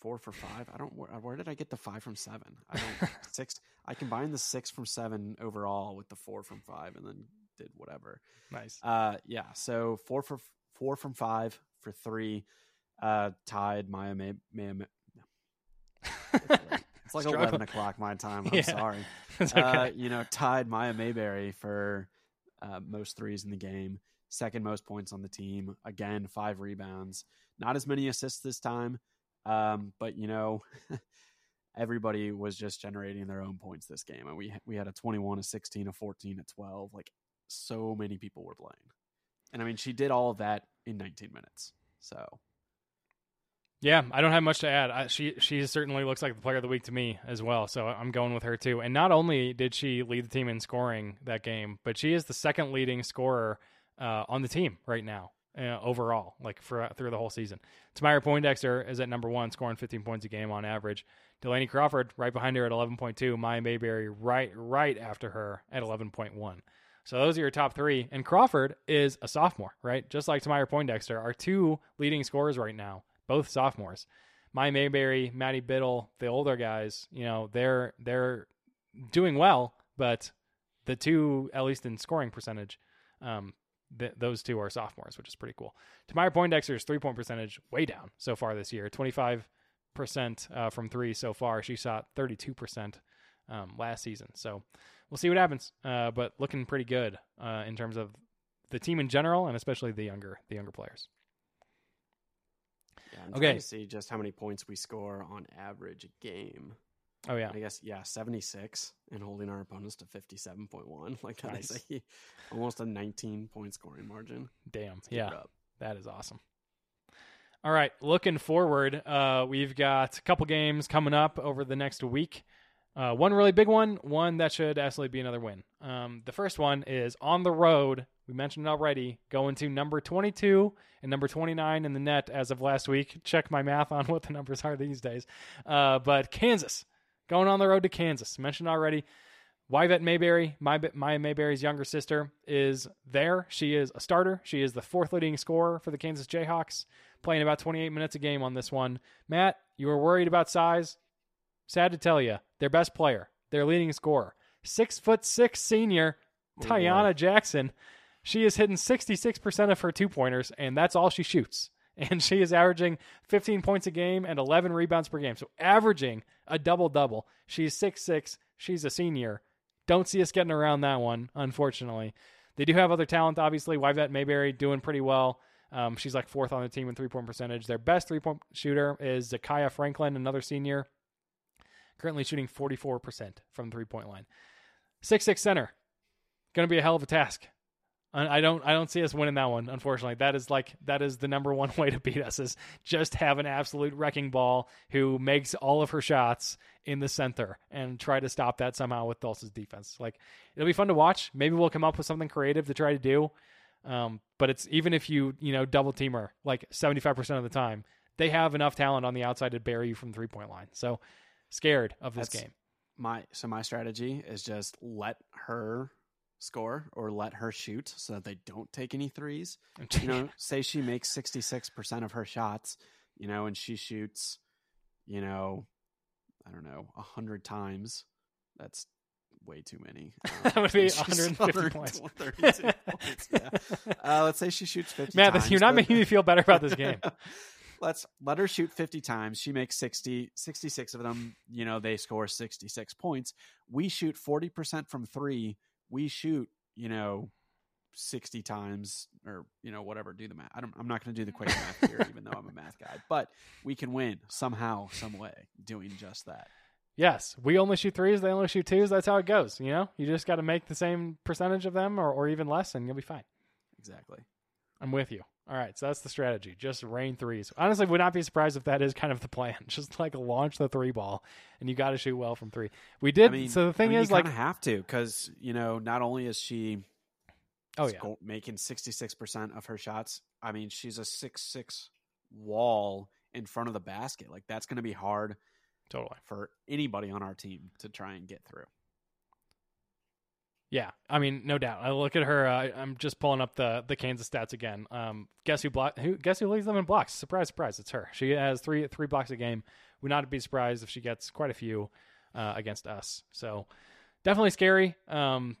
four for five? I don't. Where, where did I get the five from seven? I don't six. I combined the six from seven overall with the four from five, and then did whatever. Nice. Uh, yeah. So four for four from five for three. Uh, tied Maya May. May, May it's like eleven o'clock my time. I'm yeah. sorry. Okay. Uh, you know, tied Maya Mayberry for uh, most threes in the game, second most points on the team. Again, five rebounds. Not as many assists this time, um, but you know, everybody was just generating their own points this game, and we we had a 21, a 16, a 14, a 12. Like so many people were playing, and I mean she did all of that in 19 minutes. So Yeah, I don't have much to add. I, she she certainly looks like the player of the week to me as well. So I'm going with her too. And not only did she lead the team in scoring that game, but she is the second leading scorer uh, on the team right now uh, overall, like for through the whole season. Temira Poindexter is at number one, scoring 15 points a game on average. Delaney Crawford right behind her at 11.2. Maya Mayberry right right after her at 11.1. So those are your top three. And Crawford is a sophomore, right? Just like Temira Poindexter, our two leading scorers right now, both sophomores. Maya Mayberry, Maddie Biddle, the older guys, you know, they're they're doing well, but the two, at least in scoring percentage, um, th- those two are sophomores, which is pretty cool. Temira Poindexter's three point percentage way down so far this year, twenty five percent uh, from three so far. She shot thirty two percent um, last season. So we'll see what happens. Uh, but looking pretty good uh, in terms of the team in general, and especially the younger the younger players. yeah, I'm Okay. trying to see just how many points we score on average a game. Oh yeah, I guess yeah, 76 and holding our opponents to 57.1. Like that is Nice. a, almost a 19 point scoring margin. damn, yeah. That is awesome. All right, looking forward, uh, we've got a couple games coming up over the next week. Uh, one really big one, one that should absolutely be another win. Um, the first one is on the road. We mentioned it already, going to number 22 and number 29 in the net as of last week. Check my math on what the numbers are these days. Uh, but Kansas, going on the road to Kansas. Mentioned already. Wyvette Mayberry, my, Maya Mayberry's younger sister, is there. She is a starter. She is the fourth leading scorer for the Kansas Jayhawks, playing about 28 minutes a game on this one. Matt, you were worried about size. Sad to tell you, their best player, their leading scorer, six foot six senior, Oh, Taiyanna Jackson. She is hitting 66% of her two pointers, and that's all she shoots. And she is averaging 15 points a game and 11 rebounds per game. So averaging a double double. She's six six. She's a senior. Don't see us getting around that one, unfortunately. They do have other talent, obviously. Wyvette Mayberry doing pretty well. Um, she's like fourth on the team in three point percentage. Their best three point shooter is Zakiyah Franklin, another senior, currently shooting 44% from three point line. Six six center, going to be a hell of a task. I I don't I don't see us winning that one. Unfortunately, that is like that is the number one way to beat us is just have an absolute wrecking ball who makes all of her shots in the center and try to stop that somehow with Dulce's defense. Like it'll be fun to watch. Maybe we'll come up with something creative to try to do. Um, but it's even if you you know double team her like seventy five percent of the time, they have enough talent on the outside to bury you from three point line. So scared of this That's- game. My so my strategy is just let her score or let her shoot so that they don't take any threes. You know, say she makes 66% of her shots, you know, and she shoots, you know, I don't know, 100 times. That's way too many. Um, That would be 150 points. 132 points, yeah. Uh, let's say she shoots 50 Matt, times. you're not but- making me feel better about this game. Let's let her shoot 50 times. She makes 60, 66 of them. You know, they score 66 points. We shoot 40% from three. We shoot, you know, 60 times or, you know, whatever. Do the math. I don't, I'm not going to do the quick math here, even though I'm a math guy, but we can win somehow, some way doing just that. Yes, we only shoot threes. They only shoot twos. That's how it goes. You know, you just got to make the same percentage of them, or, or even less, and you'll be fine. Exactly. I'm with you. All right, so that's the strategy. Just rain threes. Honestly, would not be surprised if that is kind of the plan. Just like launch the three ball, and you got to shoot well from three. We did. I mean, so the thing I mean, is, you like, have to because, you know, not only is she oh yeah, making 66% of her shots. I mean, she's a six six wall in front of the basket. Like that's going to be hard totally. for anybody on our team to try and get through. Yeah, I mean, no doubt. I look at her. Uh, I'm just pulling up the the Kansas stats again. Um, guess who block? Who guess who leads them in blocks? Surprise, surprise! It's her. She has three three blocks a game. Would not be surprised if she gets quite a few uh, against us. So definitely scary. Um,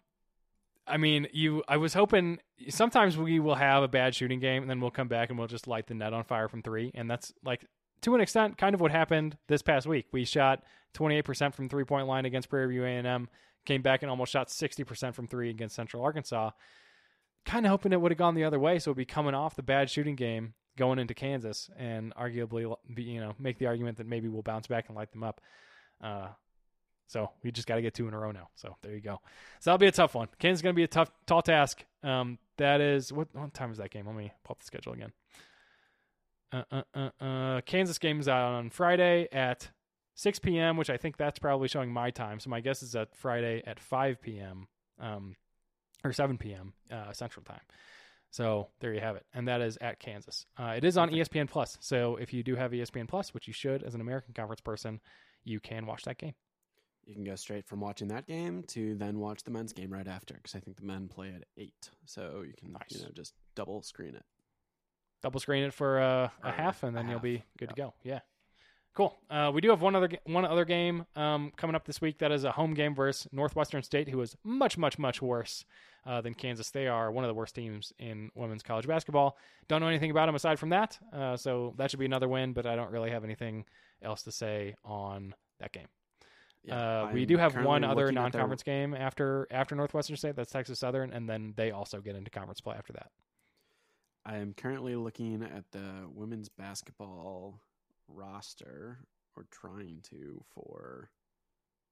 I mean, you. I was hoping sometimes we will have a bad shooting game, and then we'll come back and we'll just light the net on fire from three, and that's like to an extent kind of what happened this past week. We shot 28% from three point line against Prairie View A&M came back and almost shot 60% from three against Central Arkansas. Kind of hoping it would have gone the other way, so it'd be coming off the bad shooting game going into Kansas and arguably, you know, make the argument that maybe we'll bounce back and light them up. Uh, so we just got to get two in a row now. So there you go. So that'll be a tough one. Kansas is going to be a tough, tall task. Um, that is what what time is that game? Let me pull up the schedule again. Uh, uh, uh, uh, Kansas game is out on Friday at 6 p.m., which I think that's probably showing my time. So my guess is that Friday at 5 p.m. Um, or 7 p.m. Uh, Central Time. So there you have it, and that is at Kansas. Uh, it is on ESPN Plus. So if you do have ESPN Plus, which you should as an American Conference person, you can watch that game. You can go straight from watching that game to then watch the men's game right after because I think the men play at eight, so you can Nice. you know just double screen it. double screen it for uh, a half, and then you'll be good to go. Yeah, cool. Uh, we do have one other one other game um, coming up this week. That is a home game versus Northwestern State, who is much, much, much worse uh, than Kansas. They are one of the worst teams in women's college basketball. Don't know anything about them aside from that, uh, so that should be another win. But I don't really have anything else to say on that game. uh, we do have one other at their- non-conference game after after Northwestern State. That's Texas Southern, and then they also get into conference play after that. I am currently looking at the women's basketball roster, or trying to for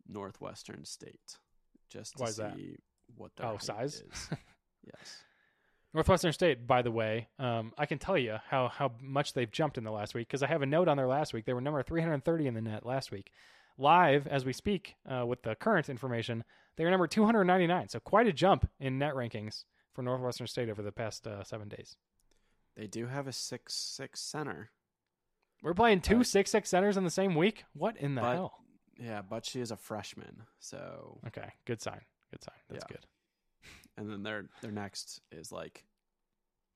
Northwestern State, just to Why is see that? what their Oh, size? is. yes, Northwestern State, by the way, um, I can tell you how how much they've jumped in the last week because I have a note on their last week. They were number 330 in the net last week. Live as we speak, uh, with the current information, they are number 299. So quite a jump in net rankings for Northwestern State over the past uh, seven days. they do have a six six center. We're playing two six six centers in the same week. What in the But- hell? Yeah, but she is a freshman, so Okay, good sign. Good sign. That's Yeah. good. and then their their next is like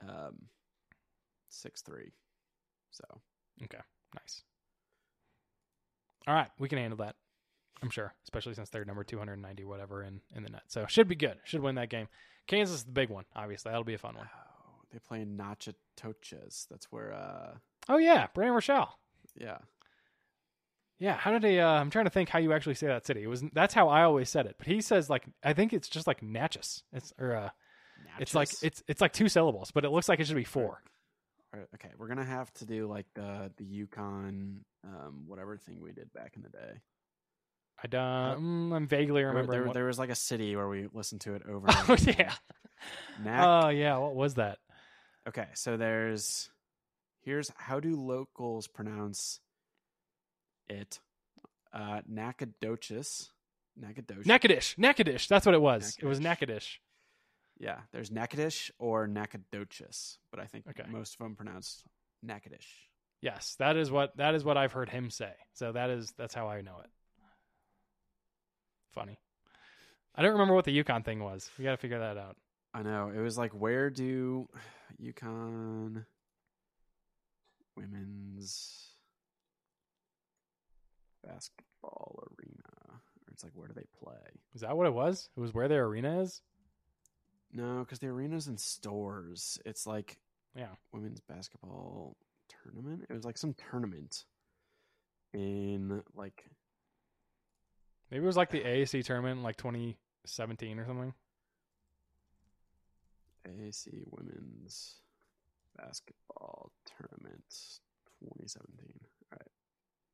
um six three. So okay, Nice. All right, we can handle that. I'm sure, especially since they're number 290 whatever in in the net. So should be good. Should win that game. Kansas is the big one, obviously. That'll be a fun one. oh, they play in Natchitoches. That's where uh Oh yeah, Brandon Rochelle. yeah. Yeah, how did he? Uh, I'm trying to think how you actually say that city. It was that's how I always said it, but he says like I think it's just like Natchez. It's or uh, it's like it's it's like two syllables, but it looks like it should be four. Alright, okay, we're gonna have to do like the the UConn um whatever thing we did back in the day. I don't. mm, I'm vaguely There, remembering. there, what- there was like a city where we listened to it over. oh and over again. yeah. Oh yeah. What was that? okay, so there's here's how do locals pronounce it? Uh, Nacogdoches. Nacogdoches. Natchitoches. Natchitoches. That's what it was. It was. Natchitoches. Yeah, there's Natchitoches or Nacogdoches, but I think Okay. most of them pronounce Natchitoches. Yes, that is what that is what I've heard him say. So that is that's how I know it. Funny. I don't remember what the UConn thing was. We got to figure that out. I know. It was like, where do UConn women's basketball arena? Or it's like, where do they play? Is that what it was? It was where their arena is. No, because the arena's in stores. It's like Yeah. women's basketball tournament. It was like some tournament in like Maybe it was like the AAC tournament in like 2017 or something. AAC women's basketball tournament 2017. All right.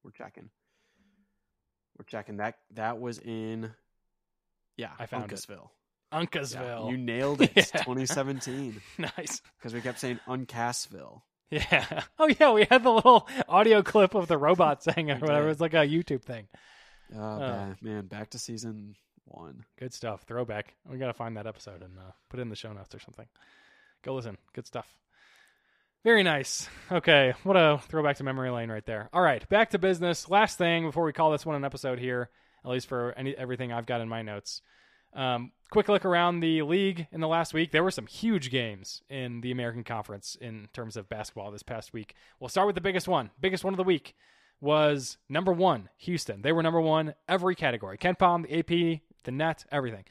We're checking. We're checking that that was in yeah, I found it. Uncasville. Uncasville. Yeah, you nailed it. Yeah. 2017 nice. because we kept saying Uncasville. Yeah. Oh yeah, we had the little audio clip of the robot saying it or whatever. did. It's like a YouTube thing. Oh, man, back to season 1. Good stuff. Throwback. We got to find that episode and uh, put it in the show notes or something. Go listen. Good stuff. Very nice. Okay, what a throwback to memory lane right there. All right, back to business. Last thing before we call this one an episode here, at least for any everything I've got in my notes. Um, quick look around the league in the last week. There were some huge games in the American Conference in terms of basketball this past week. We'll start with the biggest one. Biggest one of the week was number one, Houston. They were number one every category. KenPom, the AP, the net, everything.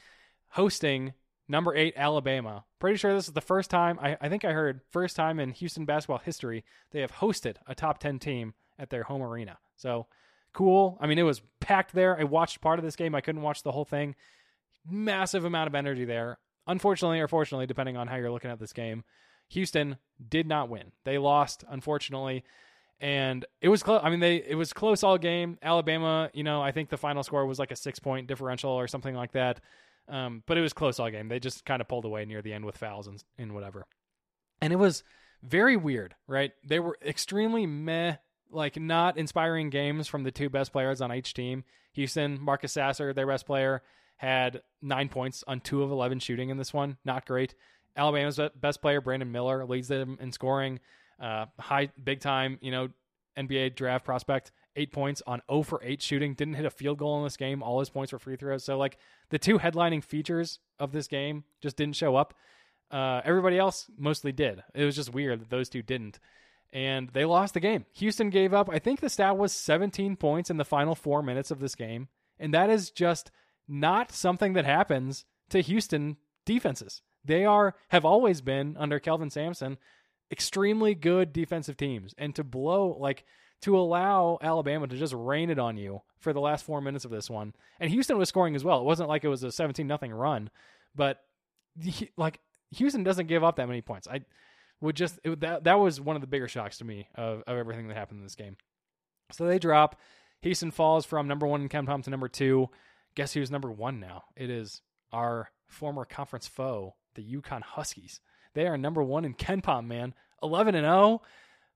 Hosting number eight, Alabama. Pretty sure this is the first time, I, I think I heard, first time in Houston basketball history they have hosted a top 10 team at their home arena. So cool. I mean, it was packed there. I watched part of this game. I couldn't watch the whole thing. Massive amount of energy there. Unfortunately, or fortunately, depending on how you're looking at this game, Houston did not win. They lost, unfortunately. and it was close. I mean, they it was close all game. Alabama, you know, I think the final score was like a six point differential or something like that. Um, but it was close all game. They just kind of pulled away near the end with fouls and, and whatever. And it was very weird, right? They were extremely meh, like not inspiring games from the two best players on each team. Houston, Marcus Sasser, their best player, had nine points on two of 11 shooting in this one. Not great. Alabama's best player, Brandon Miller, leads them in scoring. Uh, high, big time, you know, NBA draft prospect, eight points on 0 for 8 shooting. Didn't hit a field goal in this game. All his points were free throws. So, like, the two headlining features of this game just didn't show up. Uh, everybody else mostly did. It was just weird that those two didn't. And they lost the game. Houston gave up, I think the stat was 17 points in the final four minutes of this game. And that is just not something that happens to Houston defenses. They are have always been under Kelvin Sampson extremely good defensive teams and to blow like to allow Alabama to just rain it on you for the last four minutes of this one. And Houston was scoring as well. It wasn't like it was a 17 nothing run, but like Houston doesn't give up that many points. I would just it, that that was one of the bigger shocks to me of, of everything that happened in this game. So they drop. Houston falls from number one in KenPom to number two. Guess who's number one now? It is our former conference foe, the UConn Huskies. They are number one in KenPom, man. 11 and 0.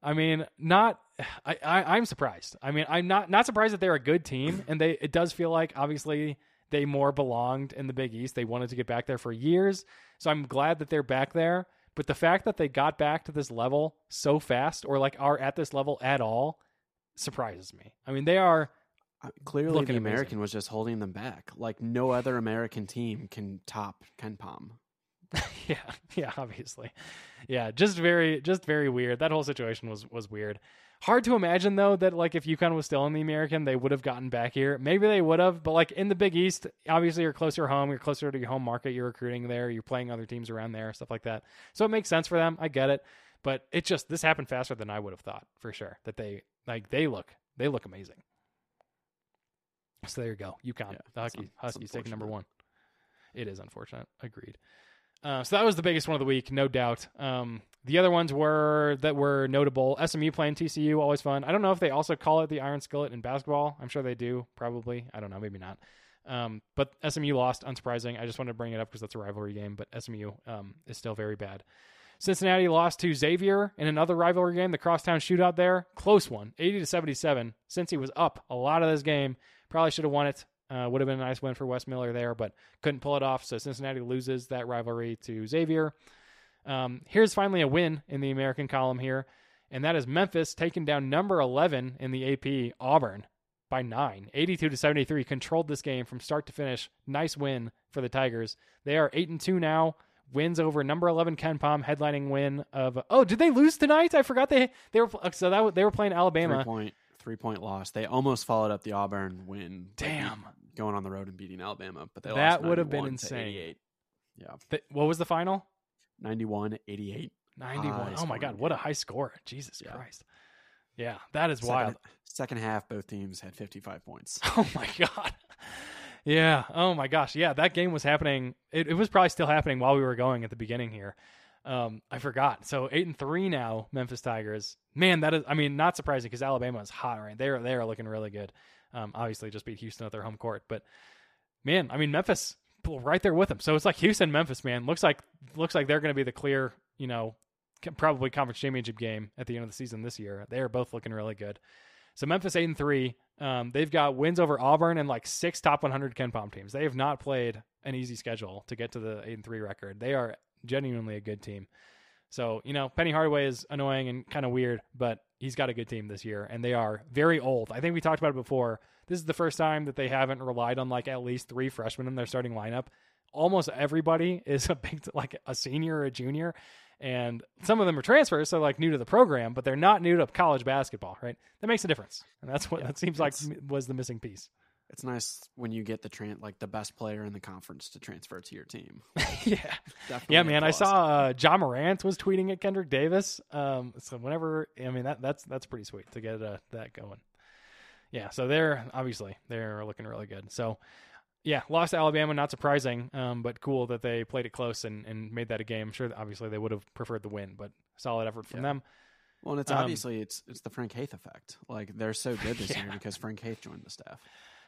I mean, not. I, I I'm surprised. I mean, I'm not not surprised that they're a good team, and they it does feel like obviously they more belonged in the Big East. They wanted to get back there for years, so I'm glad that they're back there. But the fact that they got back to this level so fast, or like are at this level at all, surprises me. I mean, they are clearly the American amazing. was just holding them back. Like no other American team can top KenPom. yeah, yeah, obviously. Yeah, just very just very weird. That whole situation was was weird. Hard to imagine though that like if UConn was still in the American, they would have gotten back here. Maybe they would have, but like in the Big East, obviously you're closer home, you're closer to your home market, you're recruiting there, you're playing other teams around there, stuff like that. So it makes sense for them. I get it. But it just this happened faster than I would have thought, for sure. That they like they look they look amazing. So there you go. UConn. Yeah, the Huskies, Huskies taking number one. It is unfortunate. Agreed. Uh, so that was the biggest one of the week, no doubt. Um, the other ones were that were notable. SMU playing TCU, always fun. I don't know if they also call it the Iron Skillet in basketball. I'm sure they do, probably. I don't know, maybe not. Um, but SMU lost, unsurprising. I just wanted to bring it up because that's a rivalry game. But SMU um, is still very bad. Cincinnati lost to Xavier in another rivalry game, the crosstown shootout there. Close one, 80 to 77. Cincy was up a lot of this game, Probably should have won it. Uh, would have been a nice win for Wes Miller there, but couldn't pull it off. So Cincinnati loses that rivalry to Xavier. Um, here's finally a win in the American column here, and that is Memphis taking down number 11 in the AP, Auburn, by nine, 82 to 73. Controlled this game from start to finish. Nice win for the Tigers. They are eight and two now. Wins over number 11 KenPom, headlining win of. Oh, did they lose tonight? I forgot they they were so that they were playing Alabama. Three point loss. They almost followed up the Auburn win. Damn. Going on the road and beating Alabama, but they that would have been insane. Yeah. The, what was the final? 91 88. 91. oh my God. What a high score. Jesus yeah. Christ. Yeah, that is second, wild. Second half, both teams had 55 points. Oh my God. Yeah. Oh my gosh. Yeah, that game was happening. It, it was probably still happening while we were going at the beginning here. Um, I forgot. So eight and three now, Memphis Tigers. Man, that is. I mean, not surprising because Alabama is hot right. They're they are looking really good. Um, obviously just beat Houston at their home court, but man, I mean Memphis right there with them. So it's like Houston, Memphis. Man, looks like looks like they're going to be the clear, you know, probably conference championship game at the end of the season this year. They are both looking really good. So Memphis eight and three. Um, they've got wins over Auburn and like six top 100 KenPom teams. They have not played an easy schedule to get to the eight and three record. They are genuinely a good team. So, you know, Penny Hardaway is annoying and kind of weird, but he's got a good team this year, and they are very old. I think we talked about it before. This is the first time that they haven't relied on like at least three freshmen in their starting lineup. Almost everybody is a big, like a senior or a junior, and some of them are transfers, so like new to the program, but they're not new to college basketball, right? That makes a difference, and that's what yeah, that seems like was the missing piece it's nice when you get the tran- like the best player in the conference to transfer to your team. yeah, yeah, man. I saw uh, Ja Morant was tweeting at Kendrick Davis. Um, so whenever I mean that that's that's pretty sweet to get uh, that going. Yeah, so they're obviously they're looking really good. So yeah, lost to Alabama, not surprising, um, but cool that they played it close and, and made that a game. I'm sure, obviously, they would have preferred the win, but solid effort from yeah. them. Well, and it's Um, obviously it's it's the Frank Haith effect. Like they're so good this year because Frank Haith joined the staff.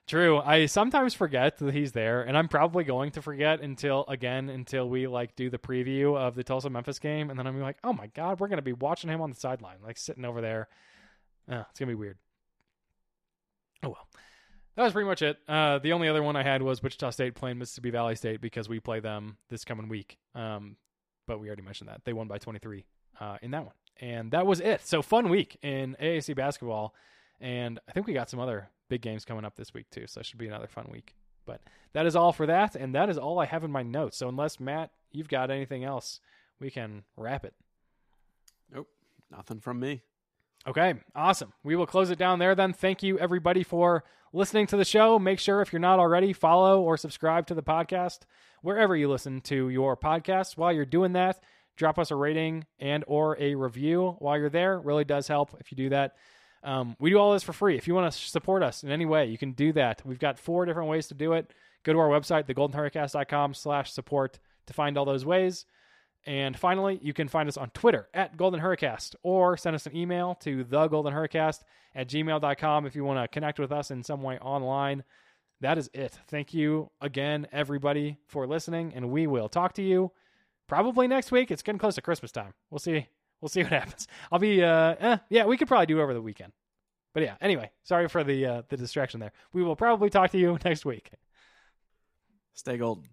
True. I sometimes forget that he's there, and I'm probably going to forget until again until we like do the preview of the Tulsa Memphis game, and then I'm like, oh my god, we're gonna be watching him on the sideline, like sitting over there. Uh, it's gonna be weird. Oh well. That was pretty much it. Uh, the only other one I had was Wichita State playing Mississippi Valley State because we play them this coming week. Um, but we already mentioned that they won by 23 uh, in that one, and that was it. So fun week in AAC basketball, and I think we got some other big games coming up this week too. So it should be another fun week. But that is all for that, and that is all I have in my notes. So unless Matt, you've got anything else, we can wrap it. Nope, nothing from me. Okay, awesome. We will close it down there then. Thank you everybody for listening to the show. Make sure if you're not already, follow or subscribe to the podcast wherever you listen to your podcast. While you're doing that, drop us a rating and or a review while you're there. It really does help if you do that. Um, we do all this for free. If you want to support us in any way, you can do that. We've got four different ways to do it. Go to our website, thegoldenhurricast.com slash support to find all those ways. And finally, you can find us on Twitter at Golden Hurricast or send us an email to thegoldenhurricast at gmail.com if you want to connect with us in some way online. That is it. Thank you again, everybody, for listening, and we will talk to you probably next week. It's getting close to Christmas time. We'll see. We'll see what happens. I'll be, uh, eh, yeah, we could probably do over the weekend. But yeah, anyway, sorry for the uh, the distraction there. We will probably talk to you next week. Stay golden.